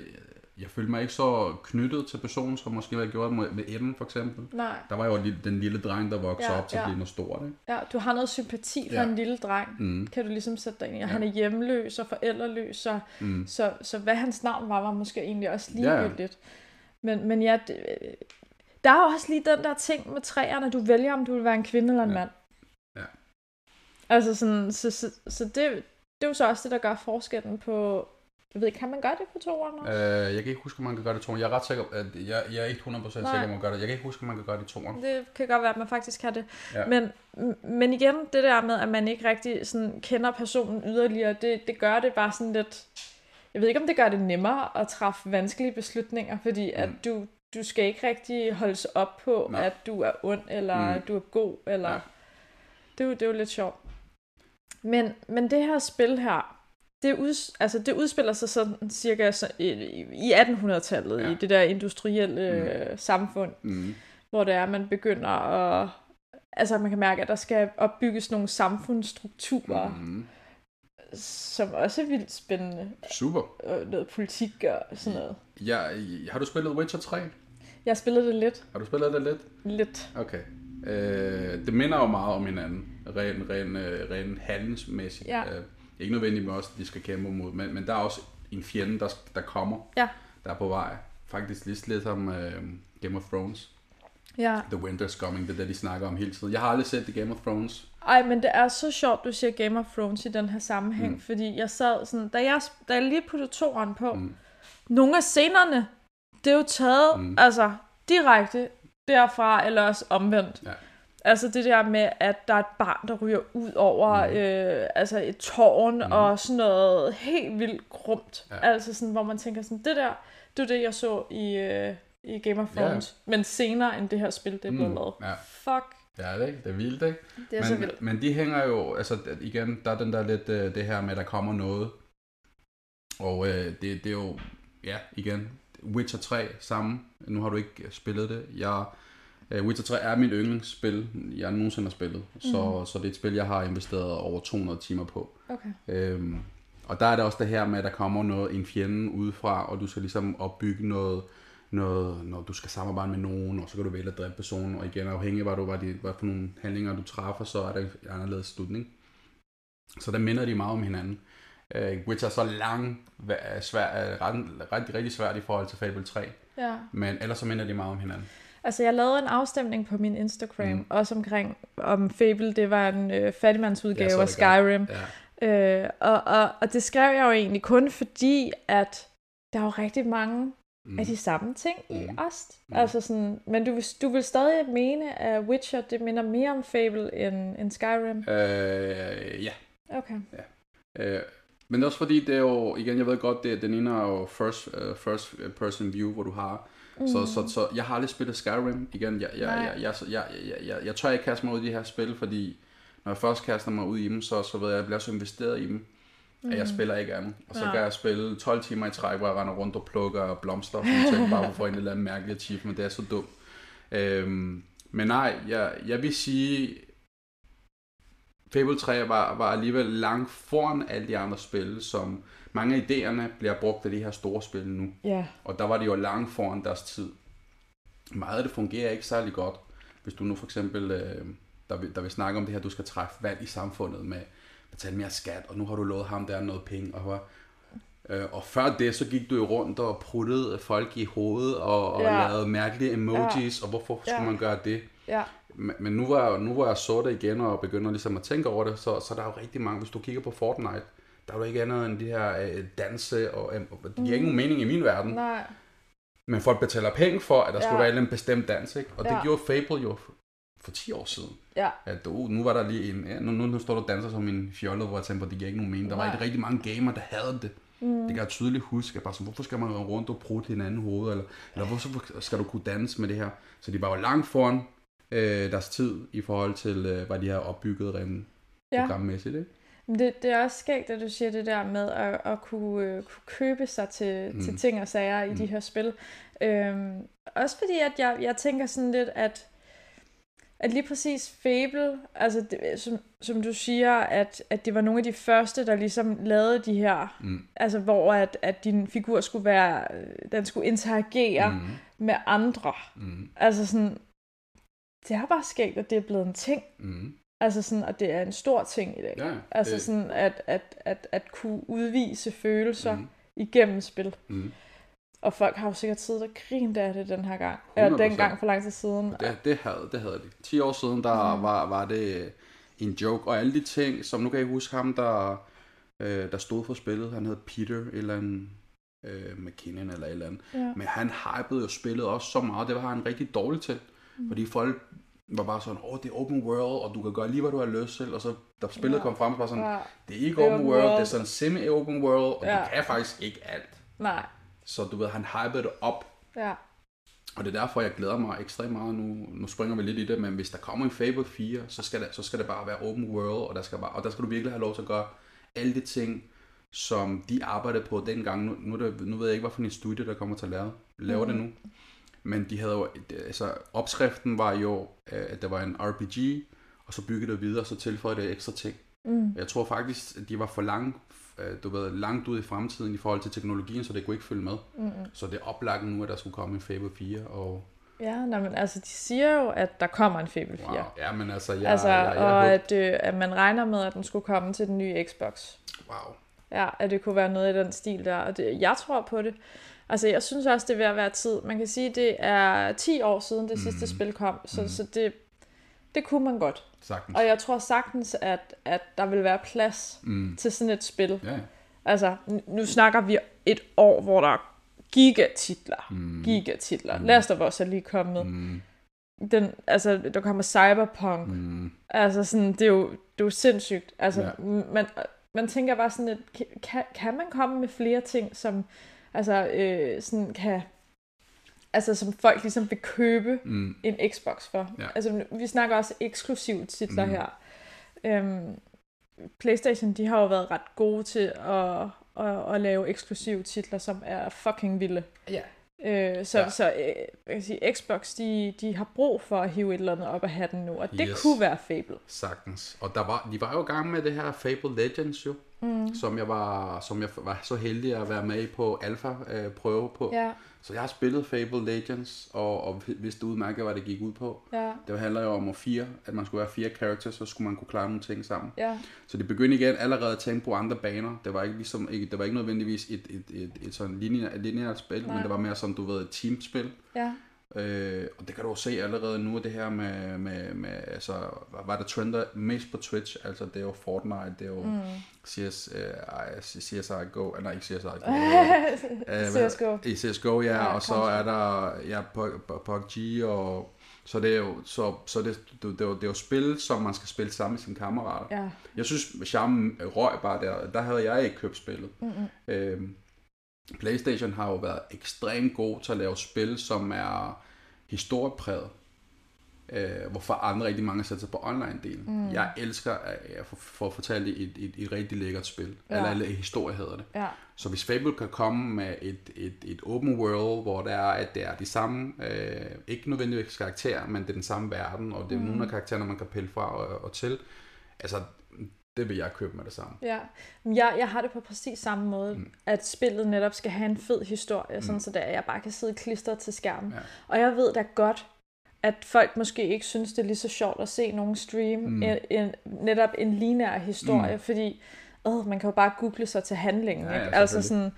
Speaker 2: jeg følte mig ikke så knyttet til personen, som måske var gjort med, med Ellen for eksempel.
Speaker 1: Nej.
Speaker 2: Der var jo den lille dreng, der voksede
Speaker 1: Ja,
Speaker 2: op til
Speaker 1: ja.
Speaker 2: at blive noget stort. Ikke?
Speaker 1: Ja, du har noget sympati for
Speaker 2: Ja.
Speaker 1: en lille dreng.
Speaker 2: Mm.
Speaker 1: Kan du ligesom sætte dig ind i.
Speaker 2: Ja.
Speaker 1: han er hjemløs og forældreløs, og
Speaker 2: Mm.
Speaker 1: så, så hvad hans navn var, var måske egentlig også
Speaker 2: Ja, ja.
Speaker 1: Men, men ja, det, der er jo også lige den der ting med træerne, du vælger, om du vil være en kvinde eller en
Speaker 2: Ja.
Speaker 1: mand.
Speaker 2: Ja.
Speaker 1: Altså sådan, så, så, så det, det er jo så også det, der gør forskellen på Jeg ved ikke, kan man gøre det på toeren også?
Speaker 2: Øh, jeg kan ikke huske, om man kan gøre det i toeren. Jeg er ret sikker, at jeg, jeg er ikke 100% Nej. sikker, om man gør det. Jeg kan ikke huske, om man kan gøre det i toeren.
Speaker 1: Det kan godt være, at man faktisk kan det. Ja. Men, men igen, det der med, at man ikke rigtig sådan, kender personen yderligere, det, det gør det bare sådan lidt... Jeg ved ikke, om det gør det nemmere at træffe vanskelige beslutninger, fordi mm. at du, du skal ikke rigtig holdes op på, Nej. at du er ond, eller mm. du er god, eller... Ja. Det, er jo, det er jo lidt sjovt. Men, men det her spil her, det, ud, altså det udspiller sig sådan cirka så, i, i 1800-tallet, ja. i det der industrielle mm. samfund, mm. hvor det er, man begynder at... Altså man kan mærke, at der skal opbygges nogle samfundsstrukturer, mm. Som også er vildt spændende.
Speaker 2: Super.
Speaker 1: Og noget politik og sådan noget.
Speaker 2: Ja, har du spillet Witcher 3?
Speaker 1: Jeg har spillet det lidt.
Speaker 2: Har du spillet det lidt?
Speaker 1: Lidt.
Speaker 2: Okay. Øh, det minder jo meget om hinanden, rent ren, ren, ren handelsmæssigt. Ja. Øh, ikke nødvendigt med os, de skal kæmpe mod, men, men der er også en fjende, der, der kommer,
Speaker 1: ja.
Speaker 2: der er på vej. Faktisk lidt lidt som uh, Game of Thrones.
Speaker 1: Ja.
Speaker 2: The Winter's Coming, det er det, de snakker om hele tiden. Jeg har aldrig set The Game of Thrones.
Speaker 1: Ej, men det er så sjovt, du siger Game of Thrones i den her sammenhæng, mm. fordi jeg sad sådan, da jeg, da jeg lige puttede toren på, mm. nogle af scenerne, det er jo taget, mm. altså, direkte derfra, eller også omvendt. Ja. Altså det der med, at der er et barn, der ryger ud over mm. øh, altså et tårn mm. og sådan noget helt vildt grumt. Ja. Altså sådan, hvor man tænker sådan, det der, det er det, jeg så i, øh, i Game of Thrones. Ja. Men senere end det her spil, det er blevet mm. lavet.
Speaker 2: Ja.
Speaker 1: Fuck.
Speaker 2: Ja, det er, det er vildt, ikke?
Speaker 1: Det er
Speaker 2: men,
Speaker 1: så vildt.
Speaker 2: Men de hænger jo, altså igen, der er den der lidt, øh, det her med, at der kommer noget. Og øh, det, det er jo, ja, igen, Witcher 3 sammen. Nu har du ikke spillet det. Jeg Uh, Witcher 3 er mit yndlingsspil, jeg nogensinde har spillet. Mm. Så, så det er et spil, jeg har investeret over 200 timer på.
Speaker 1: Okay.
Speaker 2: Um, og der er det også det her med, at der kommer noget, en fjende udefra, og du skal ligesom opbygge noget, noget, når du skal samarbejde med nogen, og så kan du vælge at dræbe personen, og igen afhængig af, hvad, du, hvad, de, hvad for nogle handlinger du træffer, så er det en anderledes slutning. Så der minder de meget om hinanden. Uh, Witcher er så lang, svær, ret, ret, rigtig svært i forhold til Fable 3,
Speaker 1: ja.
Speaker 2: men ellers så minder de meget om hinanden.
Speaker 1: Altså, jeg lavede en afstemning på min Instagram, mm. også omkring, om Fable, det var en øh, fattigmandsudgave af Skyrim. Ja. Øh, og, og, og det skrev jeg jo egentlig kun fordi, at der er jo rigtig mange mm. af de samme ting mm. i Ost. Mm. Altså sådan, men du, vil, du vil stadig mene, at Witcher, det minder mere om Fable end, end Skyrim?
Speaker 2: Øh, ja.
Speaker 1: Okay.
Speaker 2: Ja. Øh, men det er også fordi, det er jo, igen, jeg ved godt, det, den ene er jo first, uh, first person view, hvor du har Mm. Så, så, så jeg har aldrig spillet Skyrim igen. Jeg, jeg, jeg, jeg, jeg, jeg, jeg, jeg, tør ikke kaste mig ud i de her spil, fordi når jeg først kaster mig ud i dem, så, så ved jeg, at jeg bliver så investeret i dem, mm. at jeg mm. spiller ikke andet. Og så ja. kan jeg spille 12 timer i træk, hvor jeg render rundt og plukker blomster, og tænker bare for at få en eller anden mærkelig achievement. Det er så dumt. Øhm, men nej, jeg, jeg vil sige, Fable 3 var, var alligevel langt foran alle de andre spil, som mange af idéerne bliver brugt af de her store spil nu.
Speaker 1: Yeah.
Speaker 2: Og der var de jo langt foran deres tid. Meget af det fungerer ikke særlig godt. Hvis du nu for eksempel, øh, der, vil, der vil snakke om det her, du skal træffe valg i samfundet med betale mere skat, og nu har du lovet ham der noget penge, og Øh, og før det, så gik du jo rundt og pruttede folk i hovedet og, og ja. lavede mærkelige emojis, ja. og hvorfor skulle ja. man gøre det?
Speaker 1: Ja.
Speaker 2: Men, men nu var, nu var jeg så det igen og begynder ligesom at tænke over det, så, så der er jo rigtig mange, hvis du kigger på Fortnite, der er jo ikke andet end de her øh, danse, og, øh, det giver mm. ikke nogen mening i min verden.
Speaker 1: Nej.
Speaker 2: Men folk betaler penge for, at der ja. skulle være en bestemt dans, ikke? Og det ja. gjorde Fable jo for 10 år siden.
Speaker 1: Ja.
Speaker 2: At, uh, nu var der lige en, ja, nu, nu, nu står du og danser som en fjolle, hvor jeg tænker, det giver ikke nogen mening. Der var ikke rigtig mange gamer, der havde det. Mm. Det kan jeg tydeligt huske, bare sådan, hvorfor skal man rundt og prutte hinanden hoved, eller, eller hvorfor skal du kunne danse med det her? Så de var jo langt foran øh, deres tid i forhold til, øh, hvad de har opbygget rent ja. programmæssigt, ikke?
Speaker 1: Det, det er også skægt, at du siger det der med at, at kunne, øh, kunne købe sig til, mm. til ting og sager i mm. de her spil. Øhm, også fordi, at jeg, jeg tænker sådan lidt, at, at lige præcis Fable, altså det, som, som du siger, at, at det var nogle af de første, der ligesom lavede de her, mm. altså hvor at, at din figur skulle være, den skulle interagere mm. med andre. Mm. Altså sådan, det er bare skægt, at det er blevet en ting.
Speaker 2: Mm.
Speaker 1: Altså sådan, at det er en stor ting i dag.
Speaker 2: Ja,
Speaker 1: altså
Speaker 2: det...
Speaker 1: sådan, at, at, at, at kunne udvise følelser mm. igennem spil.
Speaker 2: Mm.
Speaker 1: Og folk har jo sikkert siddet og grint af det den her gang. Eller den gang for lang tid siden.
Speaker 2: Det, det, havde, det havde de. 10 år siden, der mm. var, var det en joke. Og alle de ting, som nu kan jeg huske ham, der øh, der stod for spillet. Han hed Peter eller en øh, McKinnon eller et eller andet. Ja. Men han hypede jo spillet også så meget. Det var han rigtig dårlig til. Mm. Fordi folk var bare sådan, åh, oh, det er open world, og du kan gøre lige, hvad du har lyst til. Og så, da spillet ja. kom frem, så var sådan, ja. det er ikke open, open world, world, det er sådan semi-open world, og ja. du kan faktisk ikke alt.
Speaker 1: Nej.
Speaker 2: Så du ved, han hypede det op.
Speaker 1: Ja.
Speaker 2: Og det er derfor, jeg glæder mig ekstremt meget nu. Nu springer vi lidt i det, men hvis der kommer en Fable 4, så skal det, så skal det bare være open world, og der skal, bare, og der skal du virkelig have lov til at gøre alle de ting, som de arbejdede på dengang. Nu, nu, det, nu ved jeg ikke, hvad for en studie, der kommer til at lave, lave mm. det nu. Men de havde jo, altså opskriften var jo, øh, at der var en RPG, og så byggede det videre, og så tilføjede det ekstra ting. Mm. Jeg tror faktisk, at de var for langt, du ved, langt ud i fremtiden i forhold til teknologien, så det kunne ikke følge med. Mm. Så det er oplagt nu, at der skulle komme en Fable 4, og
Speaker 1: Ja, nej, men altså, de siger jo, at der kommer en Fable 4. Wow.
Speaker 2: Ja, men altså, jeg,
Speaker 1: altså
Speaker 2: jeg, jeg,
Speaker 1: jeg, og at, øh, at man regner med, at den skulle komme til den nye Xbox.
Speaker 2: Wow.
Speaker 1: Ja, at det kunne være noget i den stil der, og det, jeg tror på det. Altså, jeg synes også, det er ved at være tid. Man kan sige, det er 10 år siden det sidste mm. spil kom, så, mm. så det, det kunne man godt.
Speaker 2: Sagtens.
Speaker 1: Og jeg tror sagtens, at, at der vil være plads mm. til sådan et spil.
Speaker 2: Ja.
Speaker 1: Altså, nu snakker vi et år, hvor der er gigatitler. Mm. Gigatitler. Mm. Last of Us er lige kommet. Mm. Den, altså, der kommer Cyberpunk. Mm. Altså, sådan, det er jo, det er jo sindssygt. Altså, ja. man, man tænker bare sådan, at kan, kan man komme med flere ting, som altså, øh, sådan kan altså som folk ligesom vil købe mm. en Xbox for. Ja. Altså vi snakker også eksklusivt titler mm. her. Øhm, PlayStation, de har jo været ret gode til at, at, at lave eksklusive titler, som er fucking vilde.
Speaker 2: Ja.
Speaker 1: Øh, så ja. så øh, jeg kan sige, Xbox, de, de har brug for at hive et eller andet op af hatten nu, og det yes. kunne være Fable.
Speaker 2: Sagtens. Og der var, de var jo i gang med det her Fable Legends jo, mm. som, jeg var, som jeg var så heldig at være med på alfa-prøve øh, på.
Speaker 1: Ja.
Speaker 2: Så jeg har spillet Fable Legends, og, og vidste udmærket, hvad det gik ud på.
Speaker 1: Ja.
Speaker 2: Det handler jo om at fire, at man skulle være fire characters, så skulle man kunne klare nogle ting sammen.
Speaker 1: Ja.
Speaker 2: Så det begyndte igen allerede at tænke på andre baner. Det var ikke, ligesom, ikke, det var ikke nødvendigvis et, et, et, et, et sådan lineært, lineært spil, Nej. men det var mere sådan, du ved, et teamspil.
Speaker 1: Ja.
Speaker 2: Øh, og det kan du jo se allerede nu, det her med, med, med altså, hvad der trender mest på Twitch, altså det er jo Fortnite, det er jo mm. CS, uh, CSI Go, nej ikke CSI Go,
Speaker 1: uh, CSGO.
Speaker 2: I CSGO, ja, ja og så er der ja, PUBG, og så det er jo, så, så det, det, det, er jo, det er jo spil, som man skal spille sammen med sine kammerater.
Speaker 1: Ja.
Speaker 2: Jeg synes, charmen røg bare der, der havde jeg ikke købt spillet. Mm-hmm. Øhm, PlayStation har jo været ekstremt god til at lave spil, som er historiepræget. Øh, hvorfor andre rigtig mange sætter sig på online-delen. Mm. Jeg elsker at få, for at fortælle et, et, et rigtig lækkert spil. Ja. Eller, eller historie hedder det.
Speaker 1: Ja.
Speaker 2: Så hvis Fable kan komme med et, et, et open world, hvor der er, at det er de samme, øh, ikke nødvendigvis karakterer, men det er den samme verden, og det er mm. nogle af karaktererne, man kan pille fra og, og til. Altså, det vil jeg købe med det samme.
Speaker 1: Ja, jeg, jeg har det på præcis samme måde, mm. at spillet netop skal have en fed historie, mm. sådan så der jeg bare kan sidde klistret til skærmen. Ja. Og jeg ved da godt, at folk måske ikke synes, det er lige så sjovt at se nogen stream mm. en, en, netop en lineær historie, mm. fordi øh, man kan jo bare google sig til handlingen. Ja, ikke? altså sådan,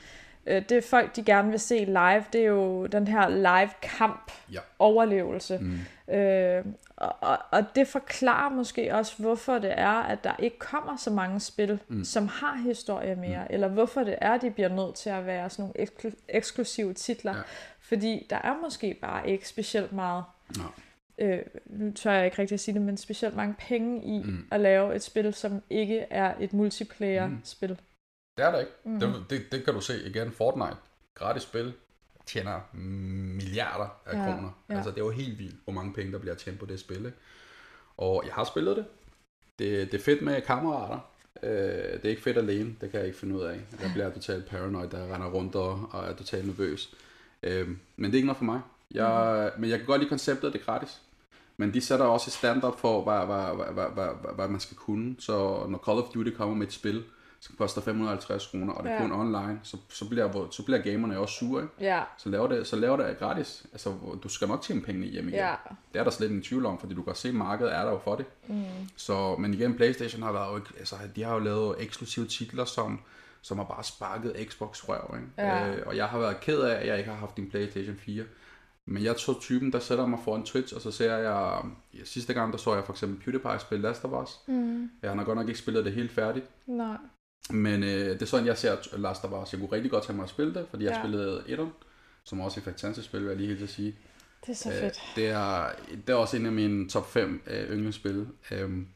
Speaker 1: øh, det folk, de gerne vil se live, det er jo den her live kamp,
Speaker 2: ja.
Speaker 1: overlevelse. Mm. Øh, og, og, og det forklarer måske også, hvorfor det er, at der ikke kommer så mange spil, mm. som har historie mere, mm. eller hvorfor det er, at de bliver nødt til at være sådan nogle eksklu- eksklusive titler. Ja. Fordi der er måske bare ikke specielt meget,
Speaker 2: no.
Speaker 1: øh, nu tør jeg ikke rigtig at sige det, men specielt mange penge i mm. at lave et spil, som ikke er et multiplayer-spil. Mm.
Speaker 2: Det er der ikke. Mm. Det, det, det kan du se igen. Fortnite, gratis spil, tjener milliarder af ja, kroner. Ja. Altså, det er jo helt vildt, hvor mange penge, der bliver tjent på det spil. Ikke? Og jeg har spillet det. Det, det er fedt med kammerater. Øh, det er ikke fedt alene, det kan jeg ikke finde ud af. Jeg bliver totalt paranoid, der render rundt og, og er totalt nervøs. Øh, men det er ikke noget for mig. Jeg, mm. Men jeg kan godt lide konceptet, det er gratis. Men de sætter også et standard for, hvad, hvad, hvad, hvad, hvad, hvad man skal kunne. Så når Call of Duty kommer med et spil, som koster 550 kroner, og det er ja. kun online, så, så, bliver, så bliver gamerne også sure. Ikke?
Speaker 1: Ja.
Speaker 2: Så laver det, så laver det gratis. Altså, du skal nok tjene pengene hjem igen.
Speaker 1: Ja.
Speaker 2: Det er der slet ingen tvivl om, fordi du kan se, at markedet er der jo for det. Mm. Så, men igen, Playstation har været, altså, de har jo lavet eksklusive titler, som, som har bare sparket Xbox røv. Ikke?
Speaker 1: Ja.
Speaker 2: Øh, og jeg har været ked af, at jeg ikke har haft en Playstation 4. Men jeg så typen, der sætter mig foran Twitch, og så ser jeg, ja, sidste gang der så jeg for eksempel PewDiePie spille Last of Us. Mm. Ja, han har godt nok ikke spillet det helt færdigt.
Speaker 1: Nej.
Speaker 2: Men øh, det er sådan, jeg ser Last of Us. Jeg kunne rigtig godt tænke mig at spille det, fordi jeg ja. spillede etteren, som også er et fantastisk spil, vil jeg lige helt at sige.
Speaker 1: Det er så fedt. Øh,
Speaker 2: det, er, det er også en af mine top 5 øh, yndlingsspil. Øhm,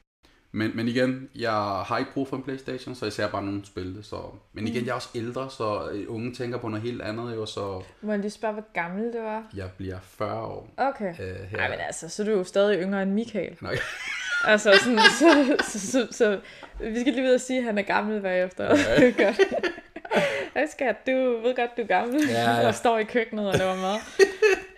Speaker 2: men, men igen, jeg har ikke brug for en Playstation, så jeg ser bare nogen spille det. Så. Men igen, mm. jeg er også ældre, så øh, unge tænker på noget helt andet. Jo, så...
Speaker 1: Må jeg lige spørge, hvor gammel du var?
Speaker 2: Jeg bliver 40 år.
Speaker 1: Okay. Øh, her. Ej, men altså, så er du jo stadig yngre end Michael. Nej. Altså, sådan, så, så, så, så, vi skal lige ved at sige, at han er gammel bagefter. Ja. godt. Hej skat, du ved godt, du er gammel, ja, ja. og står i køkkenet og laver mad.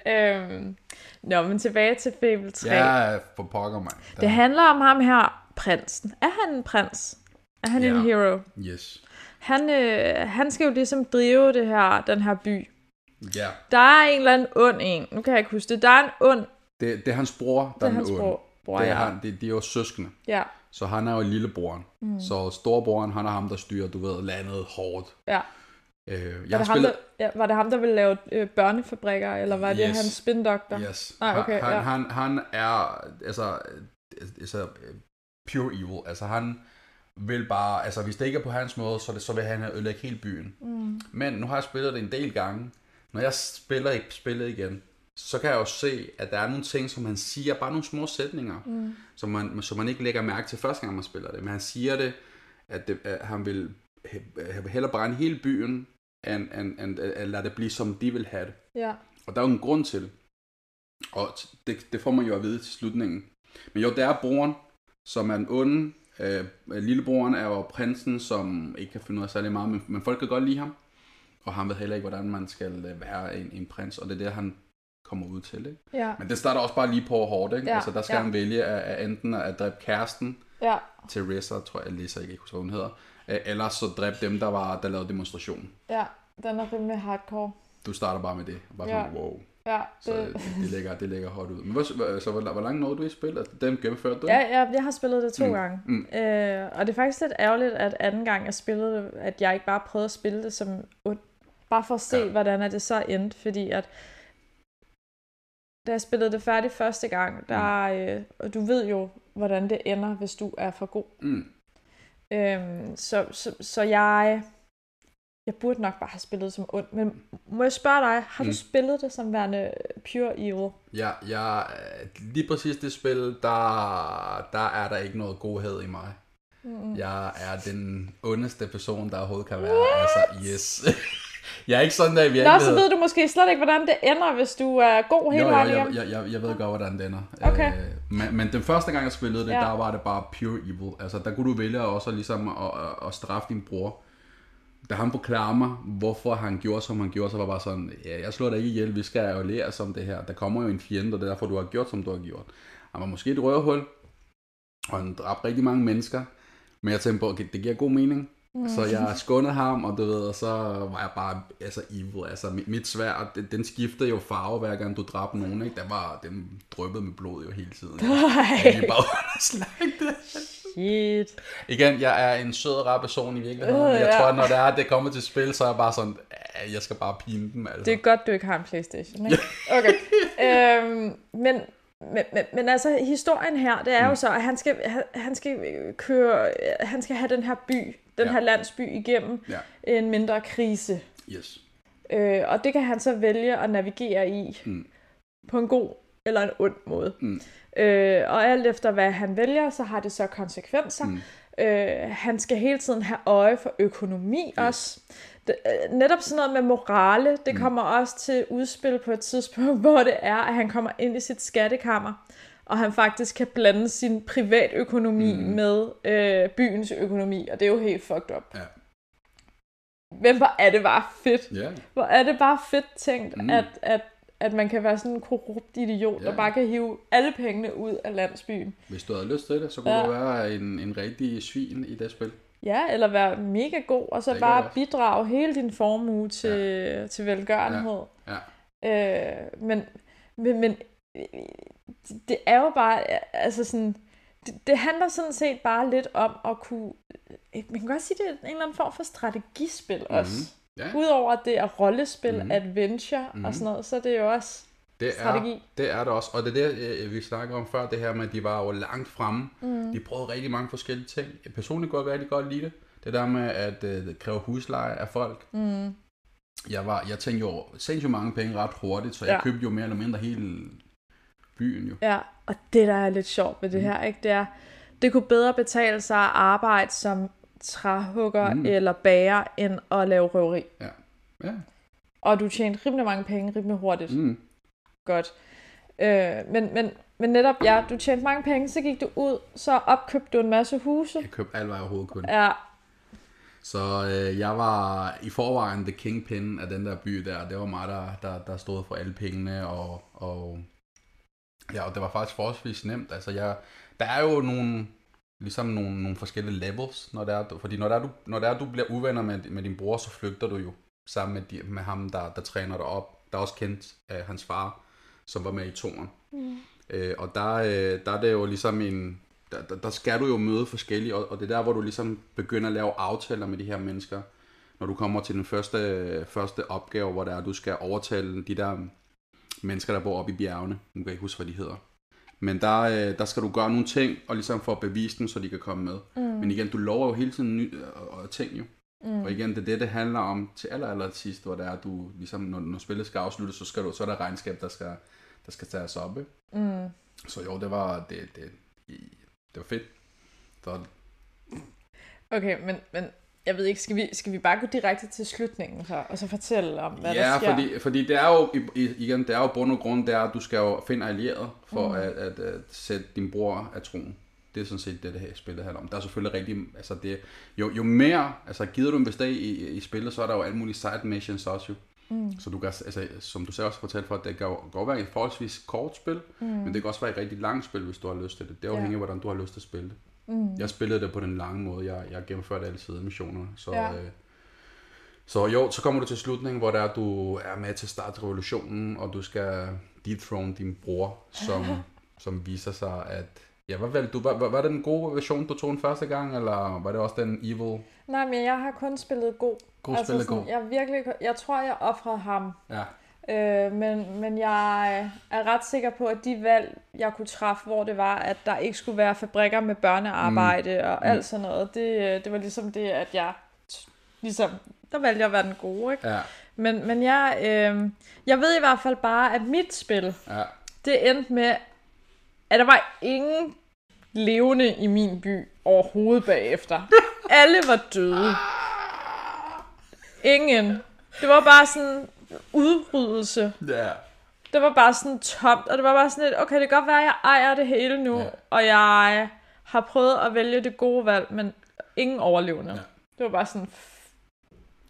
Speaker 1: øhm, nå, men tilbage til Fable 3.
Speaker 2: Ja, for pokker mig.
Speaker 1: Det handler om ham her, prinsen. Er han en prins? Er han ja. en hero?
Speaker 2: Yes.
Speaker 1: Han, øh, han skal jo ligesom drive det her, den her by.
Speaker 2: Ja.
Speaker 1: Der er en eller anden ond en. Nu kan jeg ikke huske det. Der er en ond...
Speaker 2: Det, det er hans bror, der det er, er hans bror. Bror. Det er ja. han, det, de er jo søskende.
Speaker 1: Ja.
Speaker 2: Så han er jo lillebroren. Mm. Så storebroren, han er ham, der styrer, du ved, landet hårdt.
Speaker 1: Ja. Øh, jeg var, det spillet... ham, der, ja, var det ham, der ville lave øh, børnefabrikker, eller var det yes. hans spindoktor?
Speaker 2: Yes.
Speaker 1: Nej, okay,
Speaker 2: han,
Speaker 1: ja.
Speaker 2: han, han er, altså, altså, pure evil. Altså han vil bare, altså hvis det ikke er på hans måde, så, det, så vil han ødelægge hele byen. Mm. Men nu har jeg spillet det en del gange. Når jeg spiller ikke spillet igen, så kan jeg jo se, at der er nogle ting, som han siger, bare nogle små sætninger, mm. som, man, som man ikke lægger mærke til første gang, man spiller det. Men han siger det, at, det, at han vil hellere brænde hele byen, end, end, end, end lade det blive, som de vil have det.
Speaker 1: Ja.
Speaker 2: Og der er jo en grund til. Og det, det får man jo at vide til slutningen. Men jo, det er broren, som er en onde. Øh, lillebroren er jo prinsen, som ikke kan finde ud af særlig meget, men, men folk kan godt lide ham. Og han ved heller ikke, hvordan man skal øh, være en, en prins, og det er det, han kommer ud til. Ikke?
Speaker 1: Ja.
Speaker 2: Men det starter også bare lige på hårdt. Ikke? Ja. Altså, der skal ja. han vælge at, at enten at dræbe kæresten,
Speaker 1: ja.
Speaker 2: Teresa, tror jeg, Lisa, ikke husker, hvad hun hedder, øh, eller så dræbe dem, der var der lavede demonstrationen.
Speaker 1: Ja, den er rimelig hardcore.
Speaker 2: Du starter bare med det. Bare ja. sådan, wow.
Speaker 1: Ja, det...
Speaker 2: Så det, det, ligger, det ligger hot ud. Men hvad, så hvor, hvor langt nåede du i spil? Altså, dem gennemførte du?
Speaker 1: Ja, ja, jeg har spillet det to mm. gange. Mm. Øh, og det er faktisk lidt ærgerligt, at anden gang jeg spillede det, at jeg ikke bare prøvede at spille det som bare for at se, ja. hvordan er det så endt. Fordi at da jeg spillede det færdigt første gang, der, mm. øh, og du ved jo, hvordan det ender, hvis du er for god.
Speaker 2: Mm.
Speaker 1: Øhm, så, så, så jeg jeg burde nok bare have spillet som ond, men må jeg spørge dig, har mm. du spillet det som værende pure evil?
Speaker 2: Ja, ja, lige præcis det spil, der, der er der ikke noget godhed i mig. Mm. Jeg er den ondeste person, der overhovedet kan være. What? Altså, yes. jeg er ikke sådan der i virkeligheden.
Speaker 1: Nå, så ved du måske slet ikke, hvordan det ender, hvis du er god hele vejen
Speaker 2: jeg, jeg, jeg, jeg ved godt, hvordan det ender.
Speaker 1: Okay. Øh,
Speaker 2: men, men den første gang, jeg spillede det, ja. der var det bare pure evil. Altså, der kunne du vælge også ligesom at, at, at straffe din bror da han forklarer mig, hvorfor han gjorde, som han gjorde, så var bare sådan, ja, jeg slår dig ikke ihjel, vi skal jo lære som det her. Der kommer jo en fjende, og det er derfor, du har gjort, som du har gjort. Han var måske et røvhul, og han dræbte rigtig mange mennesker, men jeg tænkte på, okay, det giver god mening. Mm. Så jeg skånede ham, og du ved, og så var jeg bare altså evil. Altså mit, svær, den, den skiftede jo farve, hver gang du dræbte nogen, ikke? Den, var, den dryppede med blod jo hele tiden.
Speaker 1: Nej.
Speaker 2: Jeg bare
Speaker 1: Shit.
Speaker 2: Igen, jeg er en sød rar person i virkeligheden. Uh, jeg ja. tror, når det er, det kommer til spil, så er jeg bare sådan, jeg skal bare pine dem. Altså.
Speaker 1: Det er godt, du ikke har en Playstation, ikke? Okay. øhm, men, men, men, men altså, historien her, det er mm. jo så, at han skal, han skal køre, han skal have den her by, den ja. her landsby igennem
Speaker 2: ja.
Speaker 1: en mindre krise.
Speaker 2: Yes.
Speaker 1: Øh, og det kan han så vælge at navigere i
Speaker 2: mm.
Speaker 1: på en god eller en ond måde.
Speaker 2: Mm.
Speaker 1: Øh, og alt efter hvad han vælger, så har det så konsekvenser. Mm. Øh, han skal hele tiden have øje for økonomi yes. også. Det, øh, netop sådan noget med morale, det mm. kommer også til udspil på et tidspunkt, hvor det er, at han kommer ind i sit skattekammer, og han faktisk kan blande sin privatøkonomi mm. med øh, byens økonomi, og det er jo helt fucked up.
Speaker 2: Ja.
Speaker 1: Men hvor er det bare fedt.
Speaker 2: Yeah.
Speaker 1: Hvor er det bare fedt tænkt, mm. at, at at man kan være sådan en korrupt idiot, ja. der bare kan hive alle pengene ud af landsbyen.
Speaker 2: Hvis du havde lyst til det, så kunne ja. du være en, en rigtig svin i det spil.
Speaker 1: Ja, eller være mega god, og så det bare bidrage hele din formue til, ja. til velgørenhed.
Speaker 2: Ja.
Speaker 1: Ja. Øh, men, men, men det er jo bare, altså sådan, det, det handler sådan set bare lidt om at kunne, man kan godt sige, det er en eller anden form for strategispil mm-hmm. også. Ja. Udover at det er rollespil, mm-hmm. adventure mm-hmm. og mhm. sådan noget, så det er jo også det strategi.
Speaker 2: Er, det er det også, og det er det, øh, vi snakker om før, det her med, at de var jo langt fremme. Mm. De prøvede rigtig mange forskellige ting. Personligt kunne jeg rigtig godt lide det. Det der med at øh, kræve husleje af folk.
Speaker 1: Mm.
Speaker 2: Jeg, var, jeg tænkte jo sindssygt mange penge ret hurtigt, så jeg
Speaker 1: Ja.
Speaker 2: købte jo mere eller mindre hele byen jo.
Speaker 1: Ja, og det, der er lidt sjovt ved det
Speaker 2: Mm.
Speaker 1: her, ikke, det er, det kunne bedre betale sig at arbejde som træhugger
Speaker 2: Mm.
Speaker 1: eller bager, end at lave røveri.
Speaker 2: Ja. Ja.
Speaker 1: Og du tjente rimelig mange penge, rimelig hurtigt.
Speaker 2: Mm.
Speaker 1: Godt. Øh, men, men, men netop, ja, du tjente mange penge, så gik du ud, så opkøbte du en masse huse.
Speaker 2: Jeg købte alt, hvad jeg overhovedet kunne.
Speaker 1: Ja,
Speaker 2: Så øh, jeg var i forvejen the kingpin af den der by der. Det var mig, der, der, der stod for alle pengene, og, og, ja, og det var faktisk forholdsvis nemt. Altså, jeg, der er jo nogle, ligesom nogle, nogle forskellige levels, når det er, fordi når det er, du, når det er, du bliver uvenner med, med din bror, så flygter du jo sammen med, de, med ham, der, der træner dig op. Der er også kendt af hans far, som var med i toren.
Speaker 1: Mm.
Speaker 2: Øh, og der, øh, der er det jo ligesom en... Der, der, der skal du jo møde forskellige, og, og det er der, hvor du ligesom begynder at lave aftaler med de her mennesker. Når du kommer til den første, første opgave, hvor det er, du skal overtale de der mennesker, der bor oppe i bjergene. Nu kan jeg ikke huske, hvad de hedder. Men der, øh, der skal du gøre nogle ting, og ligesom for at bevise dem, så de kan komme med.
Speaker 1: Mm.
Speaker 2: Men igen, du lover jo hele tiden ny, og ting jo.
Speaker 1: Mm.
Speaker 2: Og igen, det er det, det handler om til aller, aller sidst, hvor det er, at du ligesom, når, når spillet skal afsluttes, så, skal du, så er der regnskab, der skal, der skal tages op. Ikke?
Speaker 1: Mm.
Speaker 2: Så jo, det var, det, det, det var fedt. Så,
Speaker 1: Okay, men, men jeg ved ikke, skal vi, skal vi bare gå direkte til slutningen så, og så fortælle om, hvad
Speaker 2: ja,
Speaker 1: der sker?
Speaker 2: fordi, fordi det er jo, igen, det er jo bund og grund, det er, at du skal jo finde allierede for
Speaker 1: Mm.
Speaker 2: at, at, at, sætte din bror af troen. Det er sådan set det, det her spillet handler om. Der er selvfølgelig rigtig, altså det, jo, jo mere, altså gider du investere i, i, i spillet, så er der jo alle mulige side missions også jo.
Speaker 1: Mm.
Speaker 2: Så du kan, altså, som du selv også fortalte for, at det kan godt være et forholdsvis kort spil,
Speaker 1: Mm.
Speaker 2: men det kan også være et rigtig langt spil, hvis du har lyst til det. Det
Speaker 1: Ja.
Speaker 2: afhænger af, hvordan du har lyst til at spille det.
Speaker 1: Mm.
Speaker 2: Jeg spillede det på den lange måde. Jeg, jeg gennemførte alle sidemissionerne. Så,
Speaker 1: Ja.
Speaker 2: øh, så jo, så kommer du til slutningen, hvor der er, du er med til at starte revolutionen, og du skal dethrone din bror, som, som viser sig at... Ja, hvad valgte du? Var, var, var det den gode version, du tog den første gang, eller var det også den evil?
Speaker 1: Nej, men jeg har kun spillet god.
Speaker 2: God spillet god.
Speaker 1: Jeg, virkelig, jeg tror, jeg offrede ham.
Speaker 2: Ja.
Speaker 1: Øh, men, men jeg er ret sikker på, at de valg, jeg kunne træffe, hvor det var, at der ikke skulle være fabrikker med børnearbejde mm. og
Speaker 2: Mm.
Speaker 1: alt sådan noget, det, det var ligesom det, at jeg ligesom, der valgte jeg at være den gode, ikke?
Speaker 2: Ja,
Speaker 1: Men, men jeg, øh, jeg ved i hvert fald bare, at mit spil,
Speaker 2: ja.
Speaker 1: det endte med, at der var ingen levende i min by overhovedet bagefter. Alle var døde. Ingen. Det var bare sådan udryddelse.
Speaker 2: Ja.
Speaker 1: Det var bare sådan tomt, og det var bare sådan lidt, okay, det kan godt være, at jeg ejer det hele nu,
Speaker 2: Ja.
Speaker 1: ja. og jeg har prøvet at vælge det gode valg, men ingen overlevende.
Speaker 2: Ja.
Speaker 1: Ja. Det var bare sådan,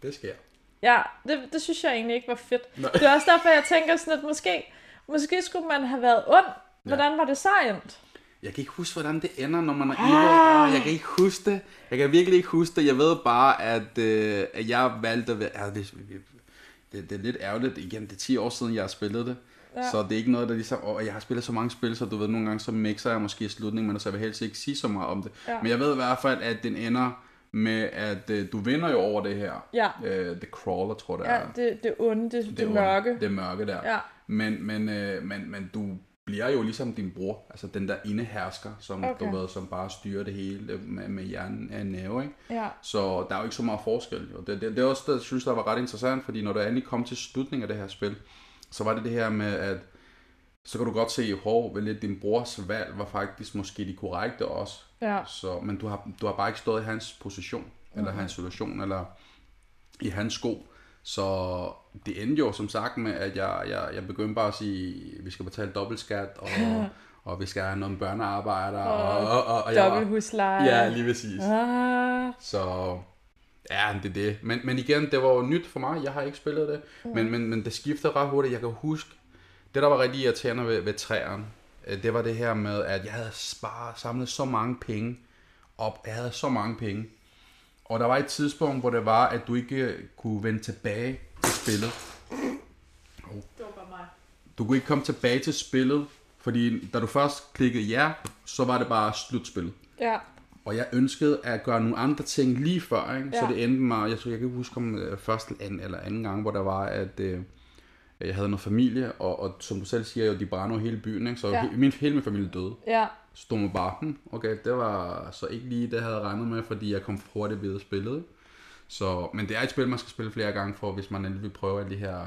Speaker 2: Det sker.
Speaker 1: ja, det, det synes jeg egentlig ikke var fedt.
Speaker 2: Nej.
Speaker 1: Det er også derfor, jeg tænker sådan, at måske, måske skulle man have været ond. Hvordan var det så endt?
Speaker 2: Jeg kan ikke huske, hvordan det ender, når man er evil. Ah, jeg kan ikke huske det. Jeg kan virkelig ikke huske det. Jeg ved bare, at, øh, at jeg valgte at være... Ja, det, det, det er lidt ærgerligt. Igen, det er 10 år siden, jeg har spillet det. Ja.
Speaker 1: Ja.
Speaker 2: Så det er ikke noget, der ligesom... Og jeg har spillet så mange spil, så du ved, nogle gange så mixer jeg måske i slutningen, men så jeg vil helst ikke sige så meget om det.
Speaker 1: Ja.
Speaker 2: Men jeg ved i hvert fald, at den ender med, at øh, du vinder jo over det her.
Speaker 1: Ja.
Speaker 2: Øh, The Crawler, tror jeg, det
Speaker 1: Ja,
Speaker 2: er.
Speaker 1: det, det onde, det, det, det mørke.
Speaker 2: Det mørke der.
Speaker 1: Ja.
Speaker 2: Men, men, øh, men, men du bliver jo ligesom din bror, altså den der indehersker, som,
Speaker 1: Okay.
Speaker 2: du ved, som bare styrer det hele med, med hjernen af en næve, ikke?
Speaker 1: Ja.
Speaker 2: Så der er jo ikke så meget forskel. Jo. Det, det, det er også det, jeg synes, der var ret interessant, fordi når du endelig kom til slutningen af det her spil, så var det det her med, at så kan du godt se, hvor vel din brors valg var faktisk måske de korrekte også.
Speaker 1: Ja.
Speaker 2: Så, men du har, du har bare ikke stået i hans position, eller
Speaker 1: Mhm.
Speaker 2: hans situation, eller i hans sko. Så det endte jo som sagt med, at jeg, jeg, jeg begyndte bare at sige, at vi skal betale dobbeltskat, og, og vi skal have nogle børnearbejdere. Og, og, og, og jeg
Speaker 1: Dobbelt
Speaker 2: var,
Speaker 1: husleje.
Speaker 2: Ja, lige præcis.
Speaker 1: Ah,
Speaker 2: Så ja, det er det. Men, men igen, det var jo nyt for mig. Jeg har ikke spillet det. Men, men, men det skiftede ret hurtigt. Jeg kan huske, det der var rigtig irriterende ved, ved træerne, øh, det var det her med, at jeg havde sparet, samlet så mange penge op. Jeg havde så mange penge. Og der var et tidspunkt, hvor det var, at du ikke kunne vende tilbage til spillet.
Speaker 1: det var bare mig.
Speaker 2: Du kunne ikke komme tilbage til spillet, fordi da du først klikkede ja, så var det bare slutspillet.
Speaker 1: Ja.
Speaker 2: Og jeg ønskede at gøre nogle andre ting lige før, ikke? så
Speaker 1: Ja.
Speaker 2: det endte mig, jeg tror jeg kan ikke huske om øh, første eller anden, eller anden gang, hvor der var, at øh, Jeg havde noget familie, og, og som du selv siger, jo, de brænder hele byen, ikke? så
Speaker 1: Ja.
Speaker 2: ja. min, hele min familie døde.
Speaker 1: Ja,
Speaker 2: Så stod man bare, hm, okay, det var så ikke lige det, jeg havde regnet med, fordi jeg kom hurtigt videre spillet. Så, men det er et spil, man skal spille flere gange for, hvis man endelig vil prøve alle de her...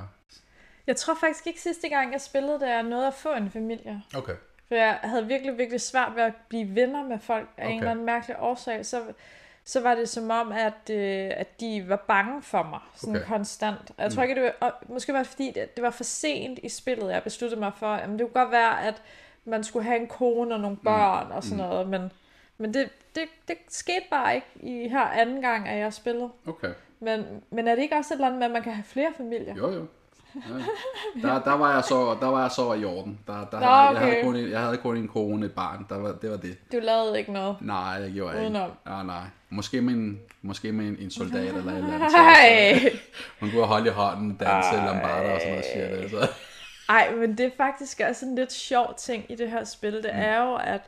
Speaker 1: jeg tror faktisk ikke sidste gang, jeg spillede det, er noget at få en familie.
Speaker 2: Okay.
Speaker 1: For jeg havde virkelig, virkelig svært ved at blive venner med folk af okay. en eller anden mærkelig årsag. Så, så var det som om, at, øh, at de var bange for mig, sådan okay. Konstant. Jeg tror ikke, det var, og måske var det fordi, det, det var for sent i spillet, jeg besluttede mig for, at det kunne godt være, at man skulle have en kone og nogle børn og sådan noget, men, men det, det, det skete bare ikke i her anden gang, at jeg spillede.
Speaker 2: Okay.
Speaker 1: Men, men er det ikke også et eller andet med, at man kan have flere familier?
Speaker 2: Jo, jo. Ja. Der, der, var jeg så, der var jeg så i orden. Der, der,
Speaker 1: Nå,
Speaker 2: havde, jeg,
Speaker 1: okay.
Speaker 2: havde kun en, jeg havde kun en kone, et barn. Der var, det var det.
Speaker 1: Du lavede ikke noget.
Speaker 2: Nej, jeg gjorde jeg ikke.
Speaker 1: Udenom.
Speaker 2: Ja, nej. Måske med en, måske med en, en soldat eller et eller andet.
Speaker 1: Hej!
Speaker 2: Man kunne holde i hånden, danse lambada og sådan noget shit. Altså.
Speaker 1: Ej, men det er faktisk også en lidt sjov ting i det her spil. Det
Speaker 2: Mm.
Speaker 1: er jo, at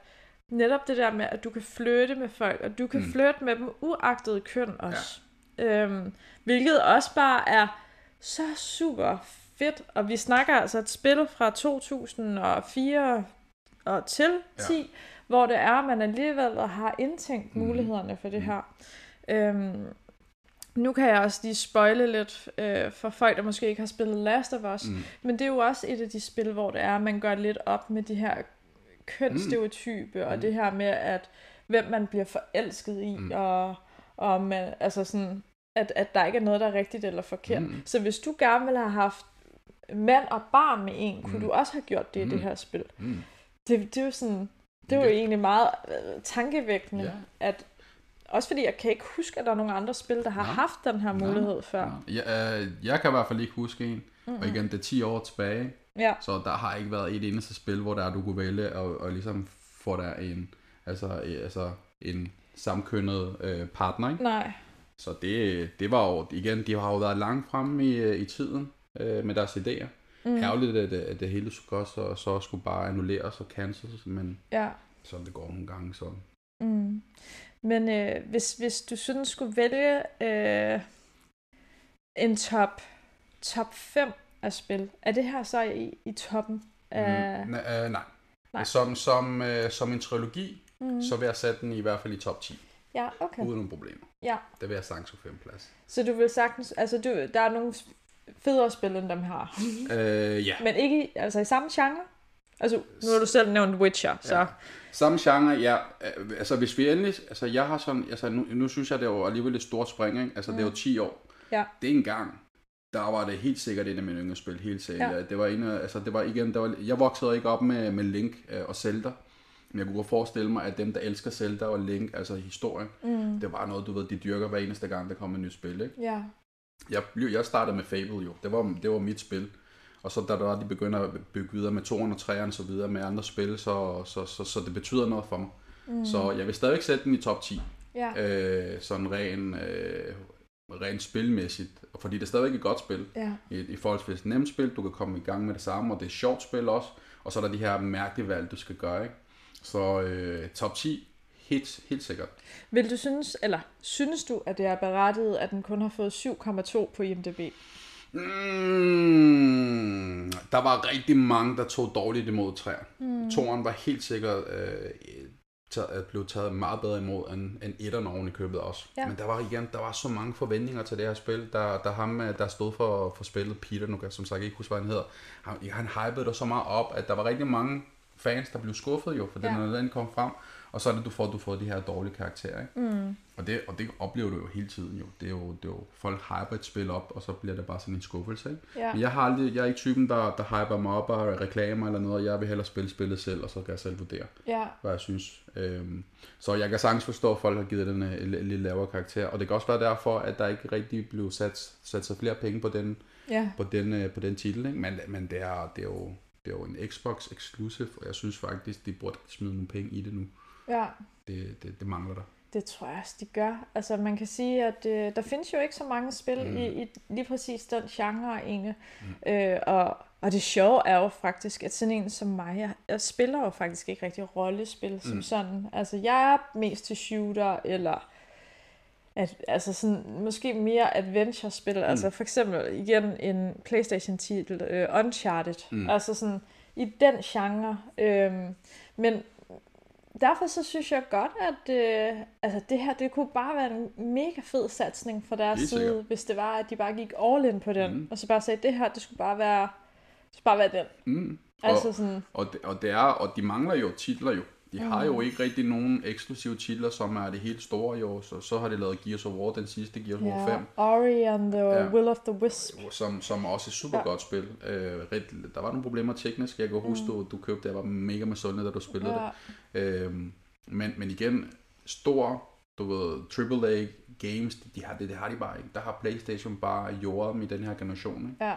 Speaker 1: netop det der med, at du kan flytte med folk, og du kan mm. flytte med dem uagtet køn også. Ja. Øhm, hvilket også bare er så super fedt. Og vi snakker altså et spil fra 2004 og til 10, ja. hvor det er, at man alligevel har indtænkt
Speaker 2: Mhm.
Speaker 1: mulighederne for det her. Øhm, nu kan jeg også lige spoile lidt øh, for folk, der måske ikke har spillet Last of Us. Mm. Men det er jo også et af de spil, hvor det er, at man gør lidt op med de her kønsstereotype, mm. og det her med, at hvem man bliver forelsket i, mm. og, og man, altså sådan, at, at der ikke er noget, der er rigtigt eller forkert. Mm. Så hvis du gerne ville have haft mand og barn med en, kunne
Speaker 2: Mm.
Speaker 1: du også have gjort det i det
Speaker 2: Mm.
Speaker 1: her spil.
Speaker 2: Mm.
Speaker 1: Det, det er jo sådan, det er jo egentlig meget øh, tankevækkende,
Speaker 2: Ja.
Speaker 1: at også fordi jeg kan ikke huske, at der er nogle andre spil, der har
Speaker 2: Nej.
Speaker 1: haft den her mulighed før.
Speaker 2: Jeg, øh, jeg kan i hvert fald ikke huske en. Mm-hmm. Og igen, det er 10 år tilbage.
Speaker 1: Ja.
Speaker 2: Så der har ikke været et eneste spil, hvor der er, du kunne vælge og, og ligesom få der en, altså, øh, altså en samkønnet øh, partner. Ikke?
Speaker 1: Nej.
Speaker 2: Så det, det var jo, igen, de har jo været langt fremme i, øh, i tiden øh, med deres idéer. Mm. Ærgerligt, at, det- at det hele skulle så, så skulle bare annulleres og cancels, men
Speaker 1: Ja.
Speaker 2: sådan det går nogle gange sådan.
Speaker 1: Mm. Men øh, hvis, hvis du sådan skulle vælge øh, en top, top 5 af spil, er det her så i, i toppen? Af...
Speaker 2: Mm, nej, øh, nej.
Speaker 1: Nej.
Speaker 2: Som, som, øh, som en trilogi,
Speaker 1: Mm.
Speaker 2: så vil jeg sætte den i hvert fald i top 10,
Speaker 1: Ja, okay.
Speaker 2: uden nogen problemer.
Speaker 1: Ja.
Speaker 2: Det vil jeg sagtens på plads.
Speaker 1: Så du vil sagtens, altså du, der er nogle federe spil, end dem her.
Speaker 2: Øh, ja.
Speaker 1: Men ikke altså i samme genre? Altså, nu har du selv nævnt Witcher, så...
Speaker 2: Ja. Samme genre, ja. Altså hvis vi endelig, altså jeg har sådan, altså nu, nu synes jeg, det er jo alligevel et stort spring, ikke? Altså mm. det er jo 10 år.
Speaker 1: Ja.
Speaker 2: Det er en gang, der var det helt sikkert en af mine yndlingsspil, helt sikkert.
Speaker 1: Ja.
Speaker 2: Det var en af, altså det var igen, der var, jeg voksede ikke op med, med Link øh, og Zelda. Men jeg kunne godt forestille mig, at dem, der elsker Zelda og Link, altså historien,
Speaker 1: Mm.
Speaker 2: det var noget, du ved, de dyrker hver eneste gang, der kommer et nyt spil, ikke?
Speaker 1: Ja.
Speaker 2: Jeg, blev- jeg startede med Fable jo. Det var, det var mit spil. Og så da der var, de begynder at bygge videre med 203 og så videre med andre spil, så, så, så, så det betyder noget for mig. Mm. Så jeg vil stadigvæk sætte den i top 10.
Speaker 1: Ja.
Speaker 2: Øh, sådan ren, øh, rent spilmæssigt. Fordi det er stadigvæk et godt spil.
Speaker 1: Ja.
Speaker 2: I, I forhold til et nemt spil, du kan komme i gang med det samme, og det er et sjovt spil også. Og så er der de her mærkelige valg, du skal gøre. Ikke? Så øh, top 10, helt, helt sikkert.
Speaker 1: Vil du synes, eller synes du, at det er berettiget, at den kun har fået 7,2 på IMDb?
Speaker 2: Mm, der var rigtig mange, der tog dårligt imod træer. Mm. Toren var helt sikkert øh, taget, at blev taget meget bedre imod end, end etteren oven i købet også.
Speaker 1: Ja.
Speaker 2: Men der var igen, der var så mange forventninger til det her spil. Der, der ham, øh, der stod for, for spillet, Peter, nu kan jeg som sagt ikke huske, hvad han hedder, han, han hypede det så meget op, at der var rigtig mange fans, der blev skuffet jo, for
Speaker 1: ja.
Speaker 2: den, når den kom frem. Og så er det, du får, du får de her dårlige karakterer. Ikke?
Speaker 1: Mm.
Speaker 2: Og det, og det oplever du jo hele tiden jo. Det er jo, det er jo folk hyper et spil op, og så bliver det bare sådan en skuffelse. Ikke?
Speaker 1: Ja.
Speaker 2: Men jeg, har aldrig, jeg er ikke typen, der, der hyper mig op og reklamer eller noget. Jeg vil hellere spille spillet selv, og så kan jeg selv vurdere,
Speaker 1: Ja.
Speaker 2: hvad jeg synes. Øhm, så jeg kan sagtens forstå, at folk har givet den en, en lidt lavere karakter. Og det kan også være derfor, at der ikke rigtig blev sat, sat så flere penge på den,
Speaker 1: Ja.
Speaker 2: på den, øh, på den titel. Ikke? Men, men det, er, det, er jo, det er jo en Xbox exclusive, og jeg synes faktisk, de burde smide nogle penge i det nu.
Speaker 1: Ja.
Speaker 2: Det, det, det mangler der.
Speaker 1: Det tror jeg også, de gør. Altså, man kan sige, at øh, der findes jo ikke så mange spil mm. i, i lige præcis den genre egentlig. Mm. Øh, og, og det sjove er jo faktisk, at sådan en som mig, jeg, jeg spiller jo faktisk ikke rigtig rollespil som
Speaker 2: Mm.
Speaker 1: sådan. Altså, jeg er mest til shooter, eller at, altså sådan, måske mere adventure-spil, mm. altså for eksempel igen en Playstation-titel, uh, Uncharted, mm. altså sådan i den genre, øhm, men derfor så synes jeg godt, at øh, altså det her, det kunne bare være en mega fed satsning fra deres side,
Speaker 2: sikkert.
Speaker 1: hvis det var, at de bare gik all in på den,
Speaker 2: Mm.
Speaker 1: og så bare sagde, det her, det skulle bare være, det skulle bare være den.
Speaker 2: Mm.
Speaker 1: Altså
Speaker 2: og,
Speaker 1: sådan,
Speaker 2: og, det, og, det er, og de mangler jo titler jo. De har
Speaker 1: Mm.
Speaker 2: jo ikke rigtig nogen eksklusive titler, som er det helt store i år. Så, så har de lavet Gears of War, den sidste Gears of War 5.
Speaker 1: ja, Ori and the
Speaker 2: Ja.
Speaker 1: Will of the Wisp.
Speaker 2: som, som også er et super
Speaker 1: Ja.
Speaker 2: godt spil. Øh, der var nogle problemer teknisk. Jeg kan huske,
Speaker 1: Mm.
Speaker 2: du, du købte det. Jeg var mega misundelig, da du spillede
Speaker 1: Ja,
Speaker 2: det. Øh, men, men igen, stor, du ved, AAA games, de har, det, det har de bare ikke. Der har Playstation bare jordet dem i den her generation. Ikke?
Speaker 1: ja.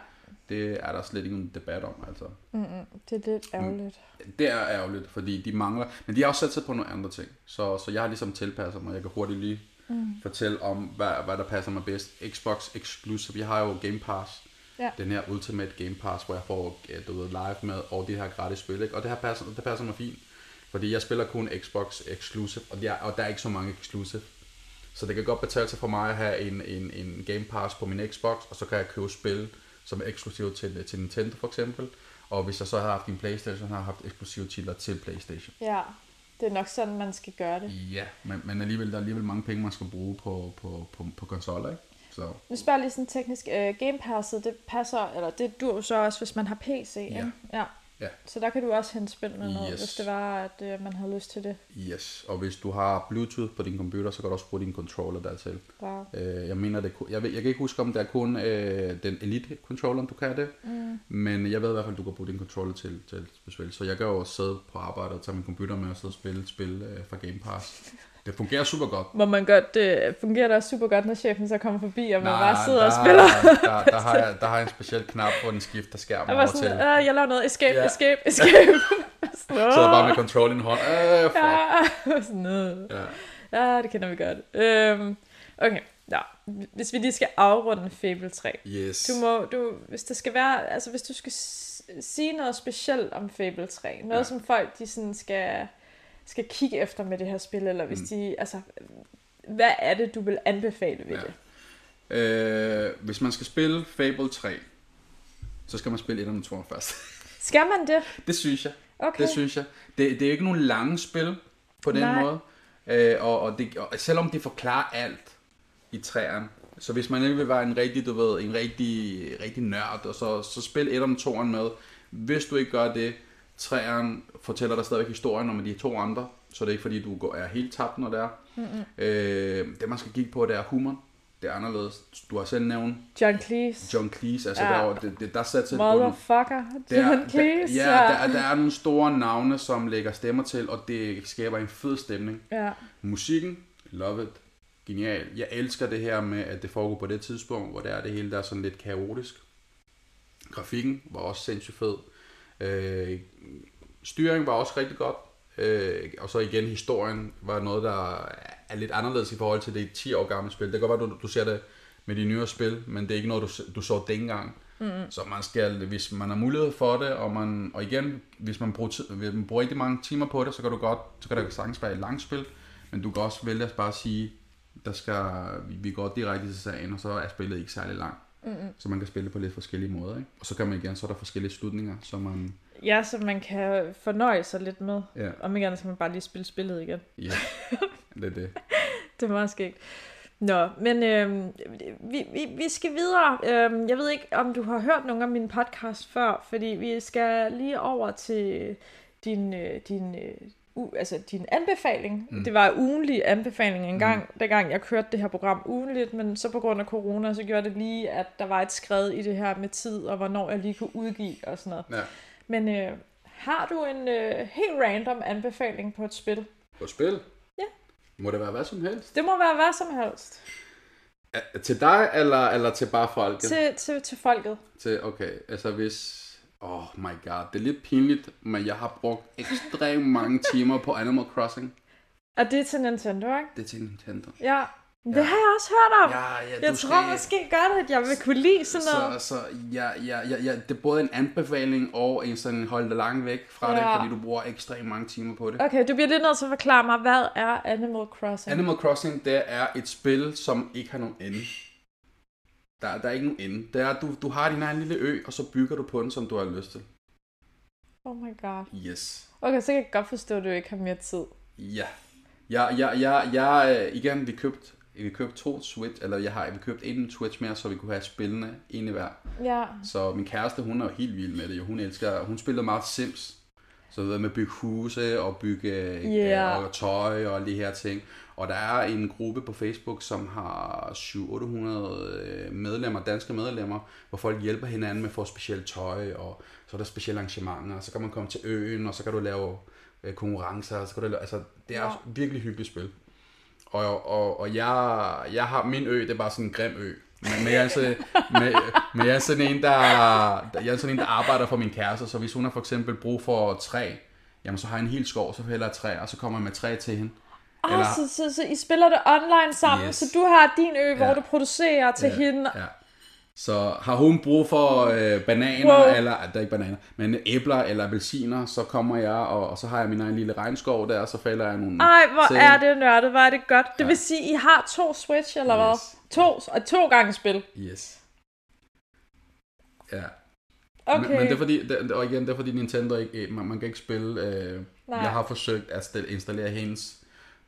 Speaker 2: Det er der slet ikke nogen debat om, altså.
Speaker 1: Mm-mm, det er lidt ærgerligt.
Speaker 2: Det er ærgerligt, fordi de mangler... Men de har også sat sig på nogle andre ting. Så, så jeg har ligesom tilpasset mig. Jeg kan hurtigt lige
Speaker 1: Mm.
Speaker 2: fortælle om, hvad, hvad der passer mig bedst. Xbox Exclusive. Jeg har jo Game Pass.
Speaker 1: Ja.
Speaker 2: Den her Ultimate Game Pass, hvor jeg får du ved, live med og de her gratis spil. Ikke? Og det her passer, det passer mig fint. Fordi jeg spiller kun Xbox Exclusive, og der, og der er ikke så mange Exclusive. Så det kan godt betale sig for mig at have en, en, en Game Pass på min Xbox, og så kan jeg købe spil, som er eksklusive til, til Nintendo for eksempel. Og hvis jeg så har haft en Playstation, har jeg haft eksklusive titler til Playstation.
Speaker 1: Ja, det er nok sådan, man skal gøre det.
Speaker 2: Ja, men, men alligevel, der er alligevel mange penge, man skal bruge på, på, på, på konsoller, ikke? Så
Speaker 1: Nu spørger jeg lige sådan teknisk. Øh, Game Passet, det passer, eller det dur så også, hvis man har PC,
Speaker 2: Ja.
Speaker 1: ikke? ja.
Speaker 2: Ja.
Speaker 1: Så der kan du også hente spil med noget,
Speaker 2: Yes.
Speaker 1: hvis det var, at øh, man havde lyst til det.
Speaker 2: yes, og hvis du har Bluetooth på din computer, så kan du også bruge din controller dertil.
Speaker 1: Wow.
Speaker 2: Øh, jeg mener, det, jeg, jeg kan ikke huske, om det er kun øh, den Elite controller, du kan det.
Speaker 1: Mm.
Speaker 2: Men jeg ved i hvert fald, at du kan bruge din controller til, til at spille. Så jeg kan jo sidde på arbejde og tage min computer med og sidde og spille spil øh, fra Game Pass. Det fungerer super godt.
Speaker 1: Må man godt, det fungerer det også super godt, når chefen så kommer forbi, og man
Speaker 2: Nej,
Speaker 1: bare sidder
Speaker 2: der,
Speaker 1: og spiller.
Speaker 2: Der, der, har jeg, der har jeg en speciel knap, hvor den skifter skærmen over
Speaker 1: var
Speaker 2: til.
Speaker 1: sådan, øh, jeg laver noget, escape,
Speaker 2: Ja.
Speaker 1: escape, escape. sådan,
Speaker 2: Så er bare med control i en hånd. Øh, fuck.
Speaker 1: ja, sådan noget.
Speaker 2: Ja.
Speaker 1: Ja, det kender vi godt. Øhm, okay, ja. Hvis vi lige skal afrunde Fable 3.
Speaker 2: Yes.
Speaker 1: Du må, du, hvis det skal være, altså hvis du skal sige noget specielt om Fable 3, noget
Speaker 2: ja.
Speaker 1: som folk de sådan skal, skal kigge efter med det her spil, eller hvis
Speaker 2: Mm.
Speaker 1: de, altså, hvad er det, du vil anbefale ved
Speaker 2: Ja.
Speaker 1: det?
Speaker 2: Øh, hvis man skal spille Fable 3, så skal man spille 1 og 2 først.
Speaker 1: Skal man det?
Speaker 2: det synes jeg.
Speaker 1: Okay.
Speaker 2: Det synes jeg. Det, det er ikke nogen lange spil på den
Speaker 1: Nej.
Speaker 2: måde. Øh, og, og, det, og selvom det forklarer alt i træerne, så hvis man ikke vil være en rigtig, du ved, en rigtig, rigtig nørd, og så, så spil 1 om 2'eren med. Hvis du ikke gør det, træeren fortæller dig stadigvæk historien om de to andre, så det er ikke fordi, du går, er helt tabt, når det er.
Speaker 1: Mm-mm.
Speaker 2: Øh, det man skal kigge på, det er humor. Det er anderledes. Du har selv nævnt
Speaker 1: John Cleese.
Speaker 2: John Cleese, altså
Speaker 1: Ja.
Speaker 2: der, er det, det, der til bunden.
Speaker 1: Motherfucker.
Speaker 2: Der,
Speaker 1: John
Speaker 2: der,
Speaker 1: Cleese.
Speaker 2: ja, der, er- der er nogle store navne, som lægger stemmer til, og det skaber en fed stemning.
Speaker 1: ja.
Speaker 2: Musikken, love it, genial. Jeg elsker det her med, at det foregår på det tidspunkt, hvor det er det hele der er sådan lidt kaotisk. Grafikken var også sindssygt fed. Øh, styringen var også rigtig godt. Øh, og så igen, historien var noget, der er lidt anderledes i forhold til det 10 år gamle spil. Det kan godt være, du, du ser det med de nyere spil, men det er ikke noget, du, du så dengang.
Speaker 1: Mm-hmm.
Speaker 2: Så man skal, hvis man har mulighed for det, og, man, og igen, hvis man, bruger hvis man bruger rigtig mange timer på det, så kan du godt, så kan det sagtens være et langt spil, men du kan også vælge at bare sige, der skal, vi, vi går direkte til sagen, og så er spillet ikke særlig langt.
Speaker 1: Mm-hmm.
Speaker 2: Så man kan spille på lidt forskellige måder, ikke? Og så kan man igen, så er der forskellige slutninger, så man,
Speaker 1: Ja, så man kan fornøje sig lidt med.
Speaker 2: ja,
Speaker 1: Om ikke andet, så man bare lige spille spillet igen.
Speaker 2: ja, det er det.
Speaker 1: Det var meget skægt. Nå, men øh, vi, vi, vi skal videre. Øh, jeg ved ikke, om du har hørt nogle af mine podcast før, fordi vi skal lige over til din, øh, din, øh, u, altså din anbefaling.
Speaker 2: Mm.
Speaker 1: Det var ugenlig anbefaling engang, mm. dengang jeg kørte det her program ugenligt, men så på grund af corona, så gjorde det lige, at der var et skred i det her med tid, og hvornår jeg lige kunne udgive og sådan noget.
Speaker 2: Ja.
Speaker 1: Men øh, har du en øh, helt random anbefaling på et spil?
Speaker 2: På spil?
Speaker 1: Ja.
Speaker 2: Må det være hvad som helst?
Speaker 1: Det må være hvad som helst.
Speaker 2: Er- Til dig, eller, eller til bare folket?
Speaker 1: Til, til, til folket.
Speaker 2: Til, okay, altså hvis... Oh my god, det er lidt pinligt, men jeg har brugt ekstremt mange timer på Animal Crossing.
Speaker 1: Og det er til Nintendo, ikke?
Speaker 2: Det er til Nintendo.
Speaker 1: Ja. Det ja. har jeg også hørt om.
Speaker 2: Ja, ja,
Speaker 1: jeg tror skal... måske godt, at jeg vil kunne lide sådan noget.
Speaker 2: Så, så ja, ja, ja, ja, det er både en anbefaling og en sådan hold dig langt væk fra ja. det, fordi du bruger ekstremt mange timer på det.
Speaker 1: Okay, du bliver lidt nødt til at forklare mig, hvad er Animal Crossing?
Speaker 2: Animal Crossing, det er et spil, som ikke har nogen ende. Der, der er ikke nogen ende. Det er, du, du har din egen lille ø, og så bygger du på den, som du har lyst til.
Speaker 1: Oh my god.
Speaker 2: Yes.
Speaker 1: Okay, så kan jeg godt forstå, at du ikke har mere tid.
Speaker 2: Ja. Ja, ja, ja, ja, igen, vi købte vi købte to Switch, eller jeg har vi købt en Switch mere, så vi kunne have spillende en i hver.
Speaker 1: Ja.
Speaker 2: Så min kæreste, hun er jo helt vild med det. Hun elsker, hun spiller meget Sims. Så ved med at bygge huse og bygge
Speaker 1: yeah.
Speaker 2: og tøj og alle de her ting. Og der er en gruppe på Facebook, som har 700-800 medlemmer, danske medlemmer, hvor folk hjælper hinanden med at få specielt tøj, og så er der specielle arrangementer, og så kan man komme til øen, og så kan du lave øh, konkurrencer, og så kan du lave, altså det er ja. virkelig hyggeligt spil. Og, og, og jeg, jeg har, min ø, det er bare sådan en grim ø. Men, men, jeg, er så, med, men jeg er sådan en, der, jeg er sådan en, der arbejder for min kæreste, så hvis hun har for eksempel brug for træ, jamen så har jeg en hel skov, så hælder jeg træ, og så kommer jeg med træ til hende.
Speaker 1: Oh, Eller... så, så, så I spiller det online sammen, yes. så du har din ø, ja. hvor du producerer til ja. hende.
Speaker 2: Ja. Så har hun brug for øh, bananer, wow. eller, der er ikke bananer, men æbler eller appelsiner, så kommer jeg, og, og så har jeg min egen lille regnskov der, og så falder jeg nogle...
Speaker 1: Ej, hvor til. er det nørdet, hvor er det godt. Det ja. vil sige, I har to Switch, eller yes. hvad? To, og to gange spil.
Speaker 2: Yes. Ja.
Speaker 1: Okay. Men,
Speaker 2: men det er fordi, det, og igen, det er fordi Nintendo ikke, man, man kan ikke spille... Øh, jeg har forsøgt at installere hendes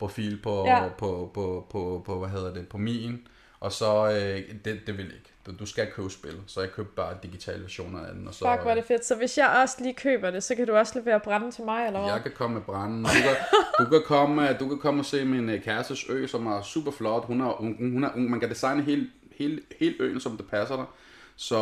Speaker 2: profil på, ja. på, på, på, på, på, hvad hedder det, på min, og så, øh, det, det vil ikke. Du, du skal købe spil, så jeg købte bare digitale versioner af den. Og så,
Speaker 1: Fuck, var det fedt. Så hvis jeg også lige køber det, så kan du også levere brænde til mig, eller hvad?
Speaker 2: Jeg kan komme med brænde. Du kan, du kan, komme, du kan komme og se min øh, kærestes ø, som er super flot. Hun er, hun, hun er, man kan designe hele, hele, hele øen, som det passer dig. Så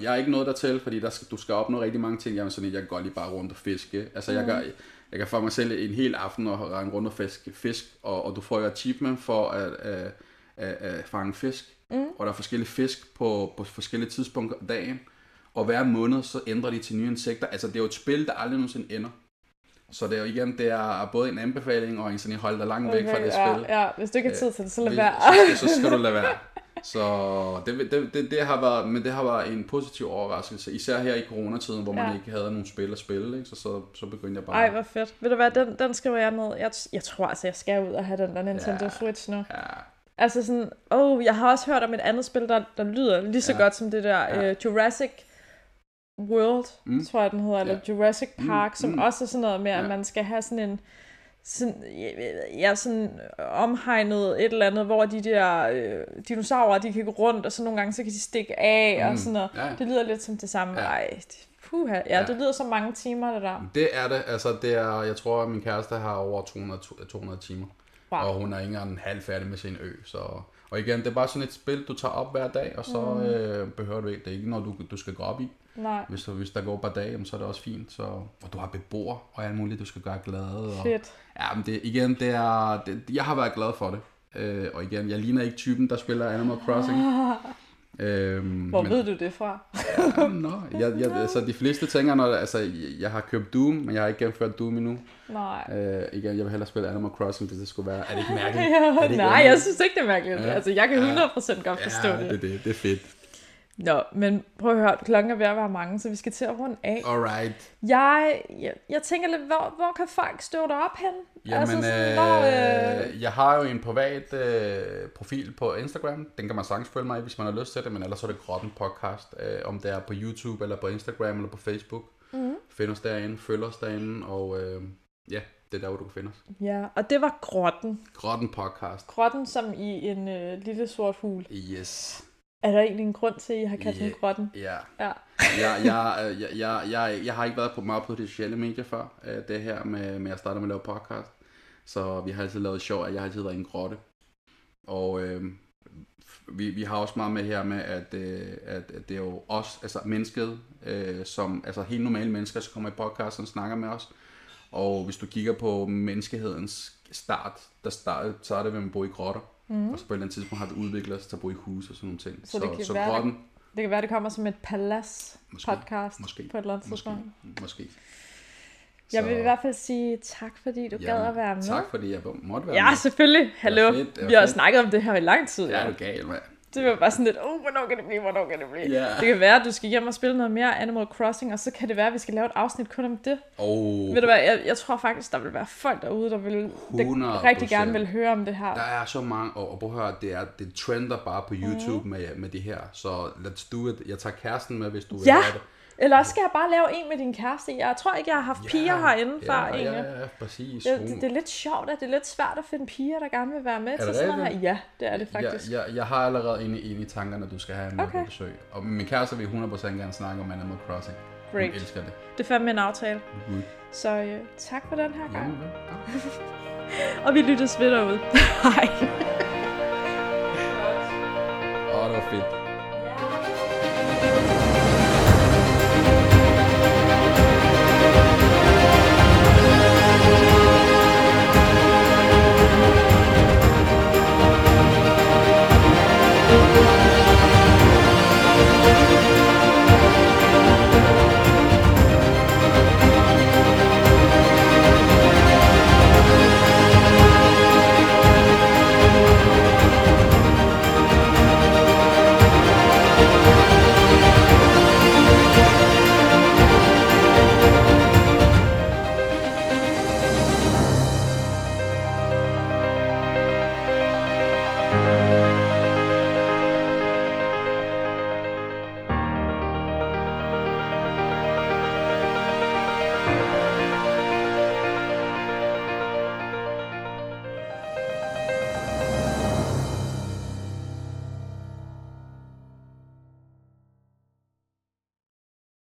Speaker 2: jeg er ikke noget der til, fordi der skal, du skal opnå rigtig mange ting. Jeg er sådan, jeg kan godt lige bare rundt og fiske. Altså, mm. jeg, kan, jeg kan få mig selv en hel aften og rende rundt og fiske fisk, og, og du får jo achievement for at, at, at, at fange fisk. Mm. Og der er forskellige fisk på, på forskellige tidspunkter af dagen. Og hver måned, så ændrer de til nye insekter. Altså, det er jo et spil, der aldrig nogensinde ender. Så det er jo igen, det er både en anbefaling og en sådan, hold dig langt væk okay, fra det
Speaker 1: ja,
Speaker 2: spil.
Speaker 1: Ja, hvis du ikke har tid til det, så lad være.
Speaker 2: Så, så, skal du lade være. Så det, det, det, det, har været, men det har været en positiv overraskelse, især her i coronatiden, hvor man ja. ikke havde nogen spil at spille, ikke? Så, så, så begyndte jeg bare...
Speaker 1: Ej, hvor fedt. Ved du hvad, den, den skriver jeg ned. Jeg, jeg tror altså, jeg skal ud og have den der Nintendo ja, Switch nu.
Speaker 2: Ja,
Speaker 1: Altså sådan, oh, jeg har også hørt om et andet spil, der, der lyder lige så ja. godt som det der ja. uh, Jurassic World, mm. tror jeg den hedder, eller ja. Jurassic mm, Park, mm. som mm. også er sådan noget med, ja. at man skal have sådan en sådan, ja, sådan omhegnet et eller andet, hvor de der øh, dinosaurer, de kan gå rundt, og så nogle gange, så kan de stikke af, mm. og sådan noget. Ja. Det lyder lidt som det samme. Ja. Ej, puha. Ja, ja, det lyder som mange timer, det der.
Speaker 2: Det er det. Altså, det er, jeg tror, at min kæreste har over 200, 200 timer. Wow. Og hun er ikke engang halv færdig med sin ø. Så... Og igen, det er bare sådan et spil, du tager op hver dag, og så mm. øh, behøver du ikke, det er ikke noget, du, du skal gå op i.
Speaker 1: Nej.
Speaker 2: Hvis, hvis der går et par dage, så er det også fint. Så, og du har beboer og alt muligt, du skal gøre glad. Og,
Speaker 1: Fedt.
Speaker 2: Ja, men det, igen, det er, det, jeg har været glad for det. Øh, og igen, jeg ligner ikke typen, der spiller Animal Crossing.
Speaker 1: Øhm, Hvor men, ved du det fra?
Speaker 2: ja, no, jeg, jeg, altså, de fleste tænker, når, altså, jeg har købt Doom, men jeg har ikke gennemført Doom endnu.
Speaker 1: Nej.
Speaker 2: Øh, igen, jeg vil hellere spille Animal Crossing, hvis det skulle være. Er det ikke mærkeligt?
Speaker 1: ja, det ikke nej, jeg synes ikke, det er mærkeligt. Ja. Altså, jeg kan 100% godt forstå
Speaker 2: ja,
Speaker 1: det.
Speaker 2: det, det. Det er fedt.
Speaker 1: Nå, men prøv at høre, klokken er ved at være mange, så vi skal til at runde af.
Speaker 2: Alright.
Speaker 1: Jeg, jeg, jeg tænker lidt, hvor, hvor kan folk støve dig op hen?
Speaker 2: Jamen, altså sådan, øh, hvor, øh... jeg har jo en privat øh, profil på Instagram. Den kan man sagtens følge mig i, hvis man har lyst til det, men ellers er det Grotten Podcast. Øh, om det er på YouTube, eller på Instagram, eller på Facebook. Mm. Find os derinde, følg os derinde, og øh, ja, det er der, hvor du kan finde os.
Speaker 1: Ja, og det var Grotten.
Speaker 2: Grotten Podcast.
Speaker 1: Grotten som i en øh, lille sort hul.
Speaker 2: Yes.
Speaker 1: Er der egentlig en grund til, at I har kaldt yeah, den grotten?
Speaker 2: Ja.
Speaker 1: ja.
Speaker 2: jeg, jeg, jeg, jeg, jeg, jeg har ikke været på meget på de sociale medier før, øh, det her med, med at starte med at lave podcast. Så vi har altid lavet sjov, at jeg har altid været i en grotte. Og øh, vi, vi har også meget med her med, at, øh, at, at det er jo os, altså mennesket, øh, som, altså helt normale mennesker, som kommer i podcast og snakker med os. Og hvis du kigger på menneskehedens start, der start, så er det ved at bo i grotter. Mm. Og så på et eller andet tidspunkt har vi udviklet os til at bo i hus og sådan nogle ting.
Speaker 1: Så, så det kan så være, grotten, det kan være, det kommer som et palace podcast
Speaker 2: måske,
Speaker 1: på et eller andet tidspunkt.
Speaker 2: Måske. måske.
Speaker 1: Jeg vil i hvert fald sige tak, fordi du Jamen, gad at være med.
Speaker 2: Tak, fordi jeg måtte være
Speaker 1: ja,
Speaker 2: med.
Speaker 1: Ja, selvfølgelig. Hallo. Vi har snakket om det her i lang tid.
Speaker 2: Ja, du gal, mand.
Speaker 1: Det var bare sådan lidt, oh, hvornår kan det blive, hvornår kan det blive?
Speaker 2: Yeah.
Speaker 1: Det kan være, at du skal hjem og spille noget mere Animal Crossing, og så kan det være, at vi skal lave et afsnit kun om det.
Speaker 2: Oh.
Speaker 1: Ved du hvad, jeg, jeg tror faktisk, der vil være folk derude, der vil der rigtig gerne vil høre om det her.
Speaker 2: Der er så mange, og, prøv at høre, det, er, det trender bare på YouTube mm. med, med det her, så let's do it. Jeg tager kæresten med, hvis du vil
Speaker 1: ja.
Speaker 2: have det.
Speaker 1: Eller skal jeg bare lave en med din kæreste. Jeg tror ikke, jeg har haft ja, piger herinde
Speaker 2: ja,
Speaker 1: før.
Speaker 2: Ja, ja, ja, præcis.
Speaker 1: Det, det, det, er lidt sjovt, at det er lidt svært at finde piger, der gerne vil være med er til sådan noget her. Ja, det er det faktisk.
Speaker 2: Jeg, jeg, jeg har allerede en, en i tankerne, at du skal have en okay. besøg. Og min kæreste vil 100% gerne snakke om Animal Crossing. Great. Hun elsker det.
Speaker 1: Det er fandme en aftale.
Speaker 2: Mm-hmm.
Speaker 1: Så øh, tak for den her gang.
Speaker 2: Jamen,
Speaker 1: ja. og vi lyttes ved derude. Hej.
Speaker 2: Åh, oh, det var fedt.